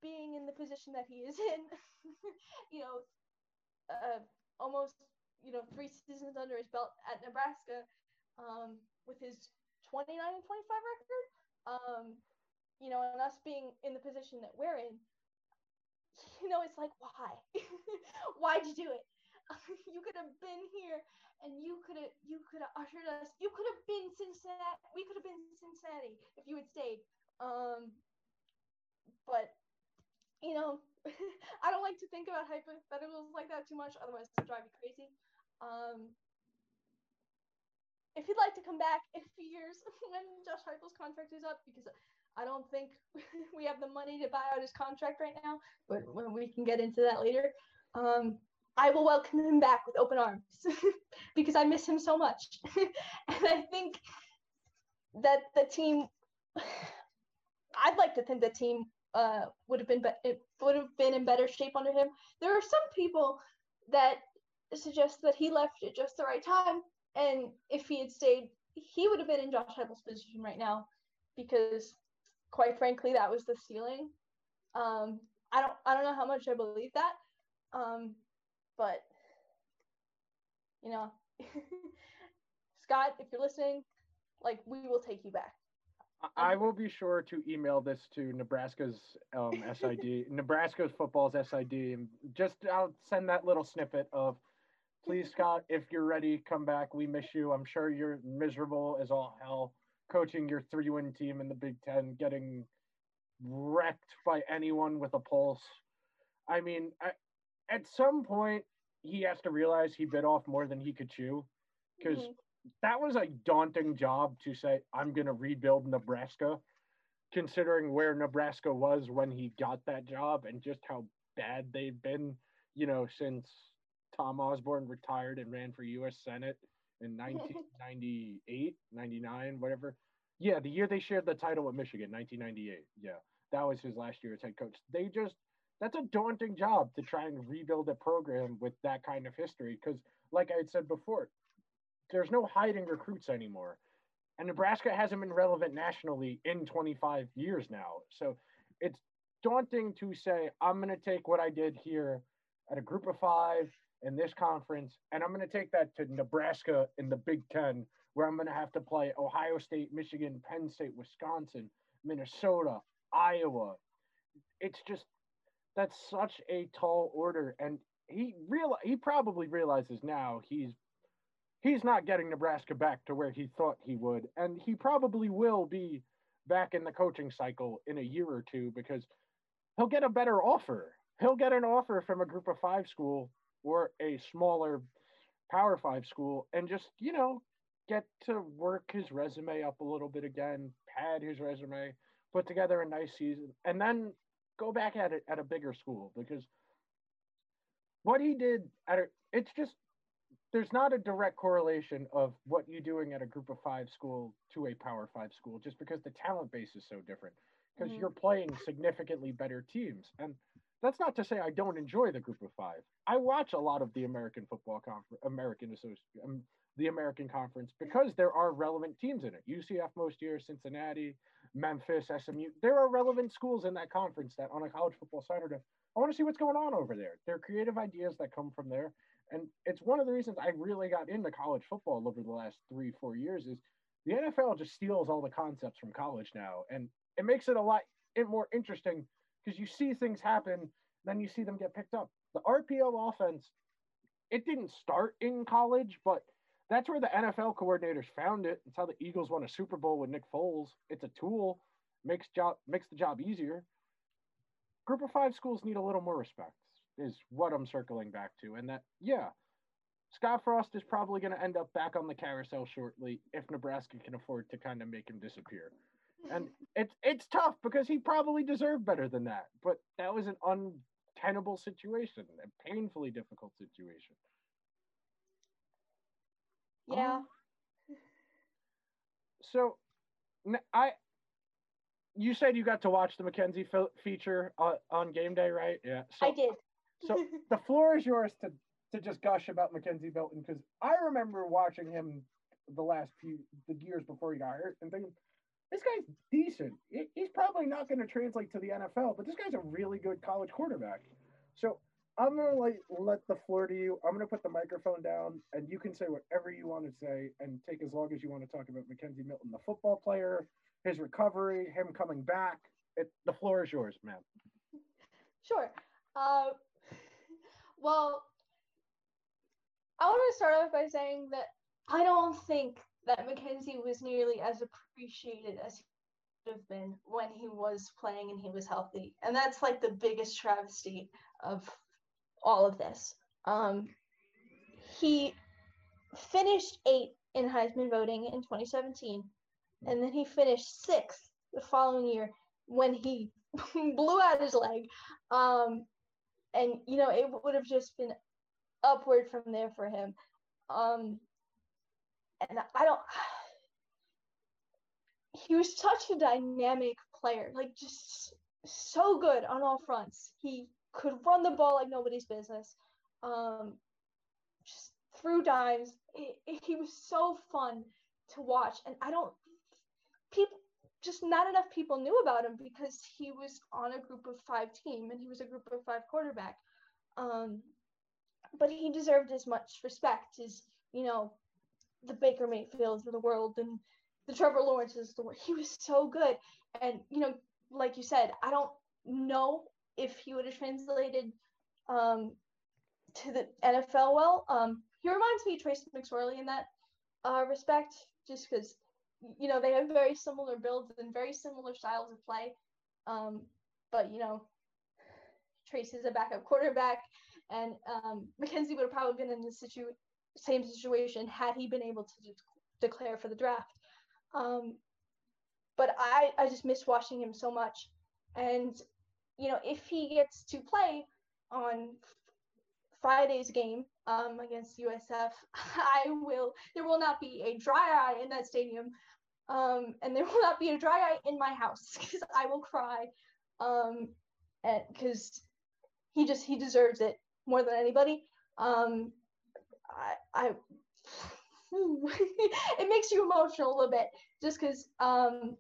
[SPEAKER 4] being in the position that he is in, (laughs) you know, uh, almost you know three seasons under his belt at Nebraska, um, with his 29 and 25 record, um, you know, and us being in the position that we're in, (laughs) you know, it's like why, (laughs) why'd you do it? you could have been here and you could have you could have ushered us. You could have been cincinnati we could have been cincinnati if you had stayed. Um but you know (laughs) I don't like to think about hypotheticals like that too much, otherwise it'll drive me crazy. Um, if he'd like to come back in a few years (laughs) when Josh Heupel's contract is up, because I don't think (laughs) we have the money to buy out his contract right now, but we can get into that later, um, I will welcome him back with open arms because I miss him so much, and I think that the team. (sighs) I'd like to think the team uh, would have been be- it would have been in better shape under him. There are some people that suggest that he left at just the right time, and if he had stayed, he would have been in Josh Heupel's position right now, because quite frankly, that was the ceiling. Um, I don't I don't know how much I believe that, um, but you know, (laughs) Scott, if you're listening, like we will take you back.
[SPEAKER 1] I will be sure to email this to Nebraska's um, SID, (laughs) Nebraska's football's SID, and just I'll send that little snippet of, please Scott, if you're ready, come back. We miss you. I'm sure you're miserable as all hell, coaching your three-win team in the Big Ten, getting wrecked by anyone with a pulse. I mean, I, at some point, he has to realize he bit off more than he could chew, because. Mm-hmm that was a daunting job to say i'm going to rebuild nebraska considering where nebraska was when he got that job and just how bad they've been you know since tom osborne retired and ran for us senate in (laughs) 1998 99 whatever. Yeah the year they shared the title with michigan 1998 yeah. That was his last year as head coach. They just that's a daunting job to try and rebuild a program with that kind of history because like i had said before there's no hiding recruits anymore. And Nebraska hasn't been relevant nationally in 25 years now. So it's daunting to say, I'm going to take what I did here at a group of five in this conference, and I'm going to take that to Nebraska in the Big Ten, where I'm going to have to play Ohio State, Michigan, Penn State, Wisconsin, Minnesota, Iowa. It's just, that's such a tall order. And he real he probably realizes now he's he's not getting Nebraska back to where he thought he would. And he probably will be back in the coaching cycle in a year or two because he'll get a better offer. He'll get an offer from a group of five school or a smaller power five school and just, you know, get to work his resume up a little bit again, pad his resume, put together a nice season, and then go back at it at a bigger school because what he did at a, it's just there's not a direct correlation of what you're doing at a group of five school to a power five school just because the talent base is so different because mm-hmm. you're playing significantly better teams and that's not to say I don't enjoy the group of five. I watch a lot of the American football conference, American Association, um, the American Conference because there are relevant teams in it. UCF most years, Cincinnati, Memphis, SMU. There are relevant schools in that conference that on a college football Saturday, I want to see what's going on over there. There are creative ideas that come from there, and it's one of the reasons I really got into college football over the last three, four years is the NFL just steals all the concepts from college now. And it makes it a lot more interesting because you see things happen then you see them get picked up. The RPO offense, it didn't start in college, but that's where the NFL coordinators found it. It's how the Eagles won a Super Bowl with Nick Foles. It's a tool, makes job makes the job easier. Group of five schools need a little more respect, is what I'm circling back to. And that, yeah, Scott Frost is probably going to end up back on the carousel shortly if Nebraska can afford to kind of make him disappear. And it's it's tough because he probably deserved better than that, but that was an untenable situation, a painfully difficult situation.
[SPEAKER 4] Yeah.
[SPEAKER 1] Um, so, I you said you got to watch the McKenzie feature on, on game day, right? Yeah.
[SPEAKER 4] So, I did.
[SPEAKER 1] So (laughs) the floor is yours to to just gush about McKenzie Milton because I remember watching him the last few the years before he got hurt and thinking this guy's decent. He's probably not going to translate to the NFL, but this guy's a really good college quarterback. So I'm gonna like let the floor to you. I'm gonna put the microphone down, and you can say whatever you want to say, and take as long as you want to talk about McKenzie Milton, the football player, his recovery, him coming back. It, the floor is yours, man.
[SPEAKER 4] Sure. Uh, well, I want to start off by saying that I don't think that McKenzie was nearly as appreciated as he would have been when he was playing and he was healthy. And that's like the biggest travesty of all of this. Um, he finished eighth in Heisman voting in 2017, and then he finished sixth the following year when he (laughs) blew out his leg. Um, and you know, it would have just been upward from there for him. Um, and I don't. He was such a dynamic player, like just so good on all fronts. He could run the ball like nobody's business. Um, just threw dimes. It, it, he was so fun to watch, and I don't people just not enough people knew about him because he was on a group of five team and he was a group of five quarterback. Um, but he deserved as much respect as you know the Baker Mayfields of the world and the Trevor Lawrences of the world. He was so good, and you know, like you said, I don't know if he would have translated um, to the NFL well. Um, he reminds me of Trace McSorley in that uh, respect, just because you know they have very similar builds and very similar styles of play. Um, but you know, Trace is a backup quarterback, and um, McKenzie would have probably been in the situ- same situation had he been able to de- declare for the draft. Um, but I, I just miss watching him so much. And, you know, if he gets to play on Friday's game um, against USF, (laughs) I will, there will not be a dry eye in that stadium. Um, and there will not be a dry eye in my house (laughs) because I will cry. Um, because he just, he deserves it more than anybody. Um, I, I (laughs) it makes you emotional a little bit just because um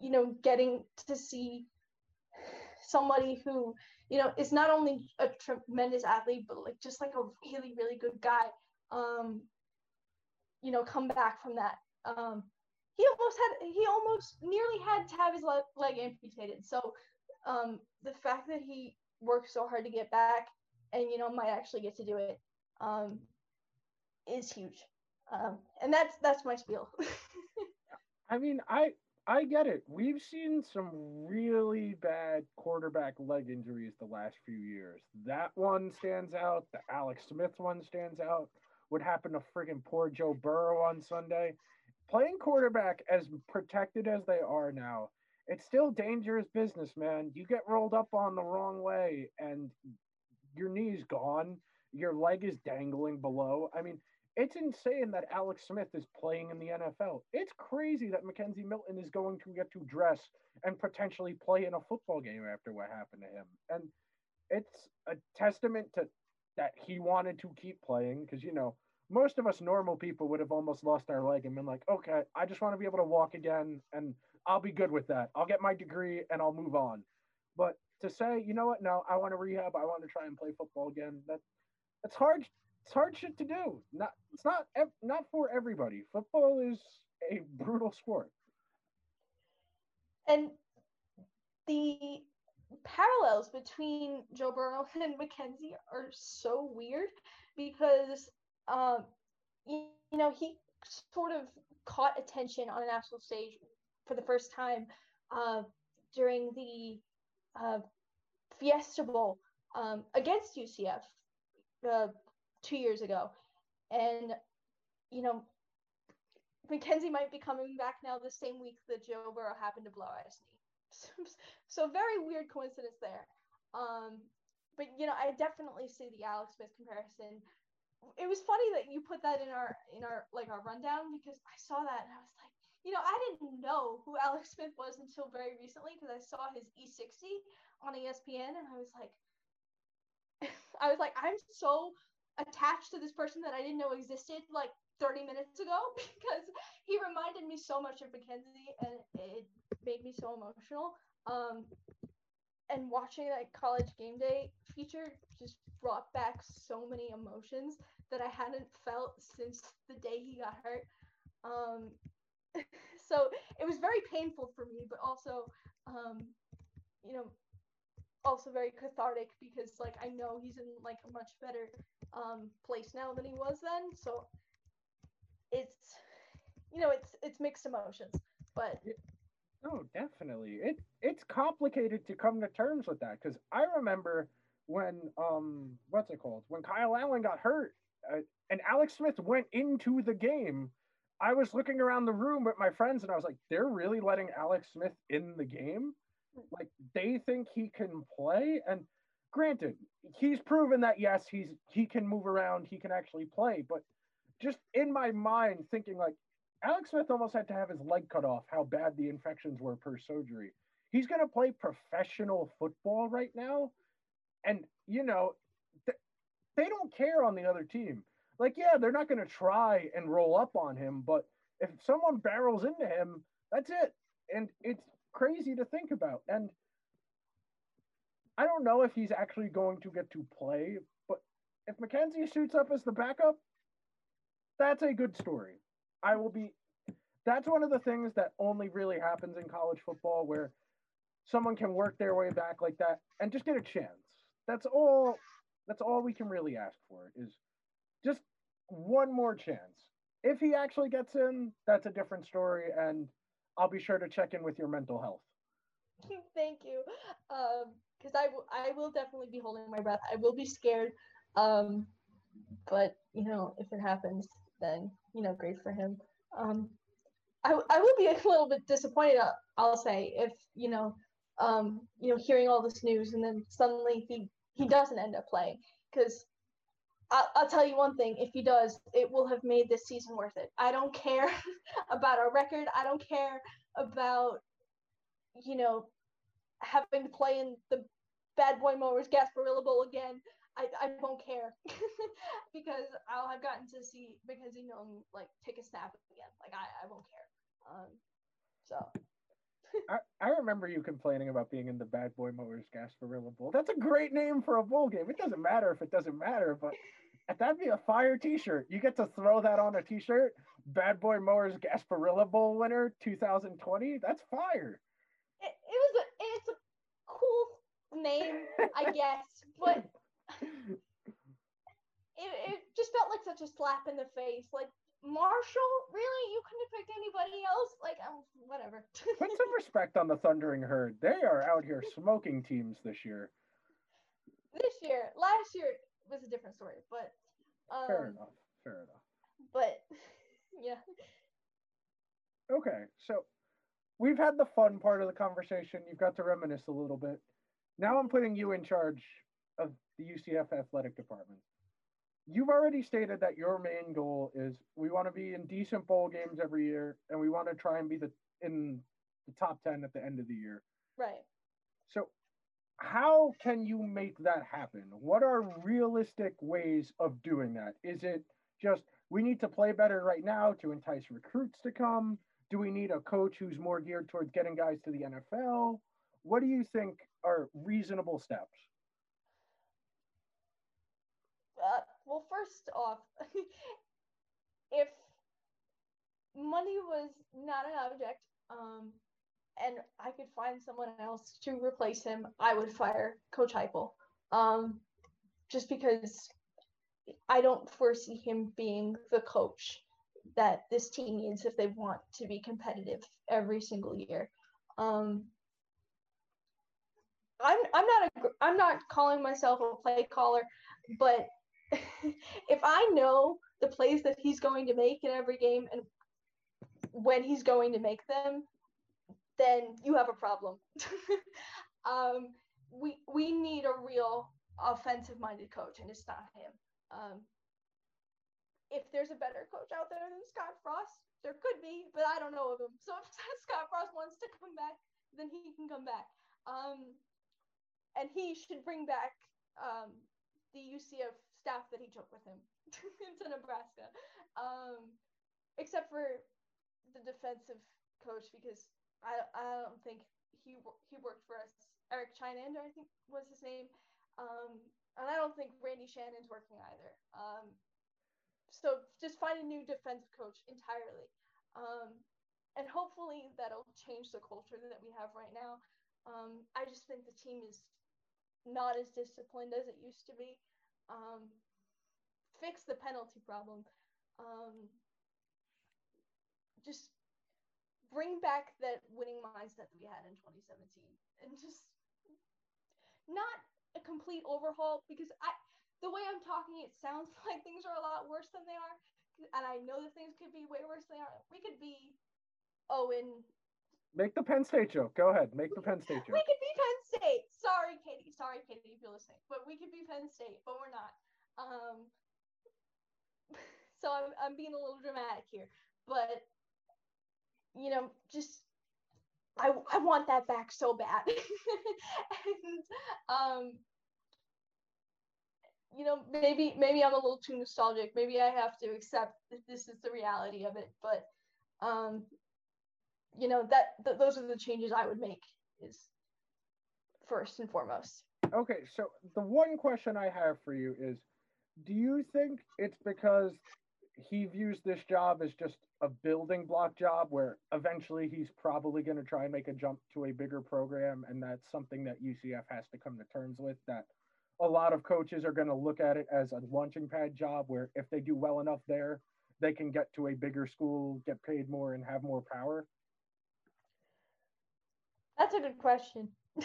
[SPEAKER 4] you know getting to see somebody who you know is not only a tremendous athlete but like just like a really really good guy um you know come back from that um he almost had he almost nearly had to have his leg, leg amputated so um the fact that he worked so hard to get back and you know might actually get to do it um is huge. Um, and that's that's my spiel. (laughs)
[SPEAKER 1] I mean, I I get it. We've seen some really bad quarterback leg injuries the last few years. That one stands out. The Alex Smith one stands out. What happened to friggin' poor Joe Burrow on Sunday? Playing quarterback as protected as they are now, it's still dangerous business, man. You get rolled up on the wrong way and your knee's gone, your leg is dangling below. I mean, it's insane that Alex Smith is playing in the NFL. It's crazy that McKenzie Milton is going to get to dress and potentially play in a football game after what happened to him. And it's a testament to that he wanted to keep playing because you know most of us normal people would have almost lost our leg and been like, okay, I just want to be able to walk again and I'll be good with that. I'll get my degree and I'll move on. But to say, you know what, no, I want to rehab, I want to try and play football again, that that's hard it's hard shit to do. Not it's not not for everybody. Football is a brutal sport.
[SPEAKER 4] And the parallels between Joe Burrow (laughs) and McKenzie are so weird because um, you, you know he sort of caught attention on a national stage for the first time uh, during the uh, Fiesta Bowl um, against UCF uh, two years ago, and you know McKenzie might be coming back now the same week that Joe Burrow happened to blow out his knee. (laughs) so very weird coincidence there. Um, but you know, I definitely see the Alex Smith comparison. It was funny that you put that in our in our like our rundown because I saw that and I was like, you know, I didn't know who Alex Smith was until very recently because I saw his E60 on ESPN and I was like, (laughs) I was like, I'm so attached to this person that I didn't know existed like 30 minutes ago (laughs) because he reminded me so much of McKenzie and it made me so emotional. Um, and watching that college game day feature just brought back so many emotions that I hadn't felt since the day he got hurt. Um, (laughs) so it was very painful for me, but also, um, you know, also very cathartic because like I know he's in like a much better um, place now than he was then. So it's you know it's it's mixed emotions but
[SPEAKER 1] no definitely. It it's complicated to come to terms with that because i remember when um what's it called? When kyle allen got hurt uh, and alex smith went into the game i was looking around the room with my friends and i was like they're really letting alex smith in the game like they think he can play and granted he's proven that yes he's he can move around he can actually play but just in my mind thinking like Alex Smith almost had to have his leg cut off how bad the infections were per surgery. He's going to play professional football right now. And, you know, th- they don't care on the other team. Like, yeah, they're not going to try and roll up on him, but if someone barrels into him, that's it. And it's crazy to think about. And I don't know if he's actually going to get to play, but if McKenzie shoots up as the backup, that's a good story. I will be. That's one of the things that only really happens in college football, where someone can work their way back like that and just get a chance. That's all. That's all we can really ask for is just one more chance. If he actually gets in, that's a different story, and I'll be sure to check in with your mental health. (laughs)
[SPEAKER 4] Thank you, because um, I, w- I will definitely be holding my breath. I will be scared, um, but you know, if it happens, then you know, great for him. Um, I I will be (laughs) a little bit disappointed. Uh, I'll say if you know, um, you know, hearing all this news and then suddenly he he doesn't end up playing because. I'll, I'll tell you one thing. If he does, it will have made this season worth it. I don't care (laughs) about our record. I don't care about, you know, having to play in the Bad Boy Mowers Gasparilla Bowl again. I, I won't care (laughs) because I'll have gotten to see because you know like take a snap again. Like I, I won't care. Um, so.
[SPEAKER 1] I, I remember you complaining about being in the Bad Boy Mowers Gasparilla Bowl. That's a great name for a bowl game. It doesn't matter if it doesn't matter, but (laughs) that'd be a fire T-shirt. You get to throw that on a T-shirt. Bad Boy Mowers Gasparilla Bowl winner 2020. That's fire.
[SPEAKER 4] It, it was a it's a cool name, I (laughs) guess, but it, it just felt like such a slap in the face. Like Marshall, really? You couldn't have picked anybody else? Like, um, whatever. (laughs)
[SPEAKER 1] Put some respect on the Thundering Herd. They are out here smoking teams this year.
[SPEAKER 4] This year, last year was a different story, but um,
[SPEAKER 1] fair enough. Fair enough.
[SPEAKER 4] But (laughs) yeah.
[SPEAKER 1] Okay, so we've had the fun part of the conversation. You've got to reminisce a little bit. Now I'm putting you in charge of the UCF athletic department. You've already stated that your main goal is we want to be in decent bowl games every year, and we want to try and be the in the top ten at the end of the year.
[SPEAKER 4] Right.
[SPEAKER 1] So, how can you make that happen? What are realistic ways of doing that? Is it just we need to play better right now to entice recruits to come? Do we need a coach who's more geared towards getting guys to the NFL? What do you think are reasonable steps?
[SPEAKER 4] Uh, well, first off, (laughs) if money was not an object, um, and I could find someone else to replace him, I would fire Coach Heupel. Um, just because I don't foresee him being the coach that this team needs if they want to be competitive every single year. Um, I'm I'm not a I'm not calling myself a play caller, but (laughs) if I know the plays that he's going to make in every game and when he's going to make them, then you have a problem. (laughs) um, we we need a real offensive minded coach, and it's not him. Um, if there's a better coach out there than Scott Frost, there could be, but I don't know of him. So (laughs) if Scott Frost wants to come back, then he can come back. Um, and he should bring back um, the UCF staff that he took with him (laughs) into Nebraska, um, except for the defensive coach because I I don't think he he worked for us. Erik Chinander, I think was his name, um, and I don't think Randy Shannon's working either. Um, so just find a new defensive coach entirely, um, and hopefully that'll change the culture that we have right now. Um, I just think the team is not as disciplined as it used to be. Um, fix the penalty problem. Um, just bring back that winning mindset that we had in 2017 and just not a complete overhaul because I the way I'm talking it sounds (laughs) like things are a lot worse than they are and I know that things could be way worse than they are. We could be oh in
[SPEAKER 1] Make the Penn State joke. Go ahead. Make the Penn State joke.
[SPEAKER 4] We could be Penn State. Sorry, Katie. Sorry, Katie, if you're listening. But we could be Penn State, but we're not. Um, (laughs) so I'm, I'm being a little dramatic here. But you know, just I I want that back so bad. (laughs) and um you know, maybe maybe I'm a little too nostalgic. Maybe I have to accept that this is the reality of it, but um you know, that th- those are the changes I would make is first and foremost.
[SPEAKER 1] Okay, so the one question I have for you is do you think it's because he views this job as just a building block job where eventually he's probably going to try and make a jump to a bigger program and that's something that UCF has to come to terms with that a lot of coaches are going to look at it as a launching pad job where if they do well enough there they can get to a bigger school get paid more and have more power
[SPEAKER 4] that's a good question (laughs)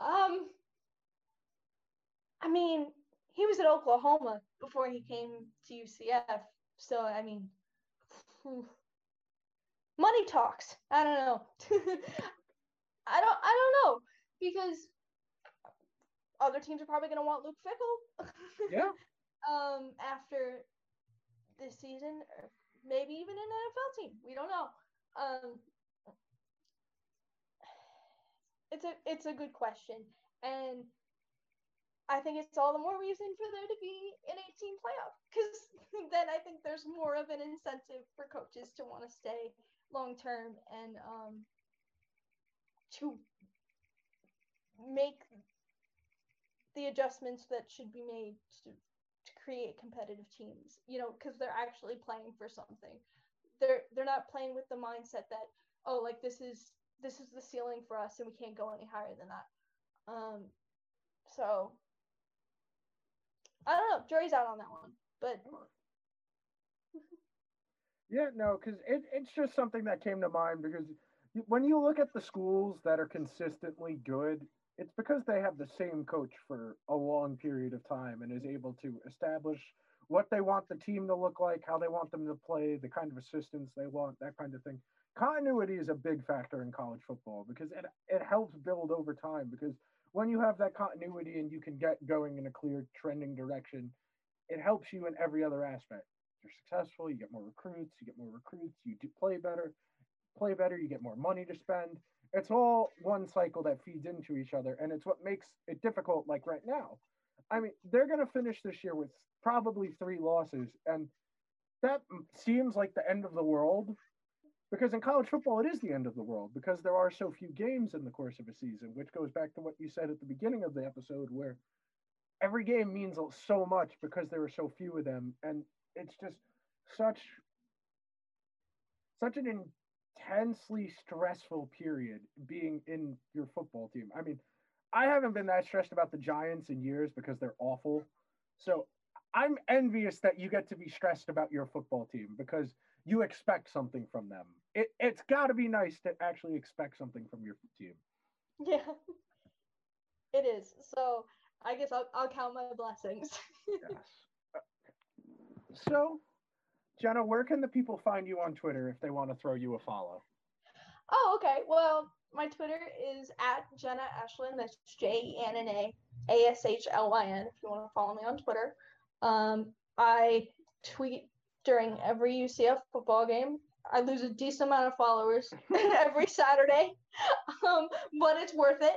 [SPEAKER 4] um i mean he was at oklahoma before he came to ucf so i mean (sighs) money talks. I don't know. (laughs) I don't I don't know because other teams are probably going to want Luke Fickell. (laughs)
[SPEAKER 1] yeah.
[SPEAKER 4] Um after this season or maybe even an NFL team. We don't know. Um it's a it's a good question and I think it's all the more reason for there to be an 18 playoff because (laughs) then I think there's more of an incentive for coaches to want to stay long term and um, to make the adjustments that should be made to, to create competitive teams. You know, because they're actually playing for something. They're they're not playing with the mindset that oh like this is this is the ceiling for us and we can't go any higher than that. Um, so I don't know. Jury's out on that one, but
[SPEAKER 1] yeah, no, because it, it's just something that came to mind because when you look at the schools that are consistently good, it's because they have the same coach for a long period of time and is able to establish what they want the team to look like, how they want them to play, the kind of assistance they want, that kind of thing. Continuity is a big factor in college football because it, it helps build over time because when you have that continuity and you can get going in a clear trending direction, it helps you in every other aspect. You're successful, you get more recruits, you get more recruits, you do play better, play better, you get more money to spend. It's all one cycle that feeds into each other, and it's what makes it difficult. Like right now, I mean, they're going to finish this year with probably three losses, and that seems like the end of the world because in college football it is the end of the world because there are so few games in the course of a season which goes back to what you said at the beginning of the episode where every game means so much because there are so few of them and it's just such such an intensely stressful period being in your football team. I mean, I haven't been that stressed about the Giants in years because they're awful. So I'm envious that you get to be stressed about your football team because you expect something from them. It, it's got to be nice to actually expect something from your team.
[SPEAKER 4] Yeah, it is. So I guess I'll, I'll count my blessings. (laughs)
[SPEAKER 1] yes. So, Jenna, where can the people find you on Twitter if they want to throw you a follow?
[SPEAKER 4] Oh, okay. Well, my Twitter is at Jenna Ashlyn. That's J E N N A A S H L Y N. If you want to follow me on Twitter, um, I tweet during every UCF football game. I lose a decent amount of followers (laughs) (laughs) every Saturday, um, but it's worth it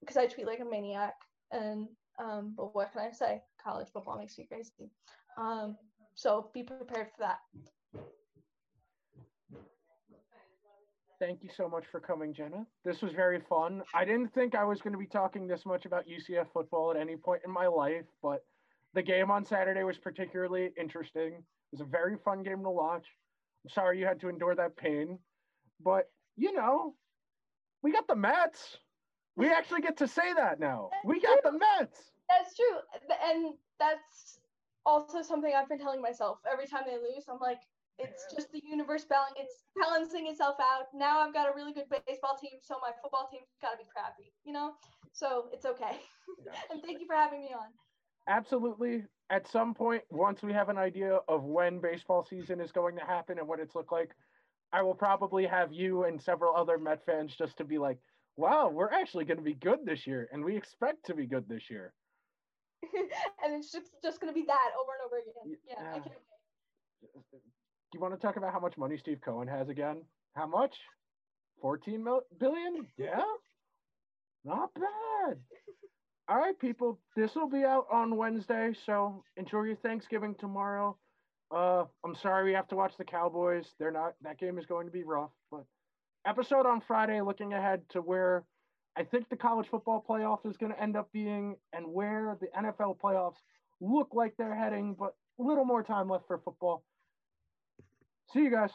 [SPEAKER 4] because um, I tweet like a maniac. And um, but what can I say? College football makes me crazy. Um, so be prepared for that.
[SPEAKER 1] Thank you so much for coming, Jenna. This was very fun. I didn't think I was going to be talking this much about UCF football at any point in my life, but the game on Saturday was particularly interesting. It was a very fun game to watch. Sorry you had to endure that pain, but you know, we got the Mets. We actually get to say that now. We got the Mets.
[SPEAKER 4] That's true. And that's also something I've been telling myself every time they lose. I'm like, it's just the universe balancing, it's balancing itself out. Now I've got a really good baseball team, so my football team's got to be crappy, you know? So it's okay. (laughs) And thank you for having me on.
[SPEAKER 1] Absolutely. At some point, once we have an idea of when baseball season is going to happen and what it's looked like, I will probably have you and several other Met fans just to be like, wow, we're actually going to be good this year, and we expect to be good this year. (laughs)
[SPEAKER 4] and it's just, just going to be that over and over again. Yeah, yeah. I can't wait
[SPEAKER 1] do you want to talk about how much money Steve Cohen has again? How much? 14 mil- billion? Yeah. Not bad. All right, people. This will be out on Wednesday, so enjoy your Thanksgiving tomorrow. Uh, I'm sorry we have to watch the Cowboys. They're not. That game is going to be rough. But episode on Friday, looking ahead to where I think the college football playoff is going to end up being, and where the NFL playoffs look like they're heading. But a little more time left for football. See you guys.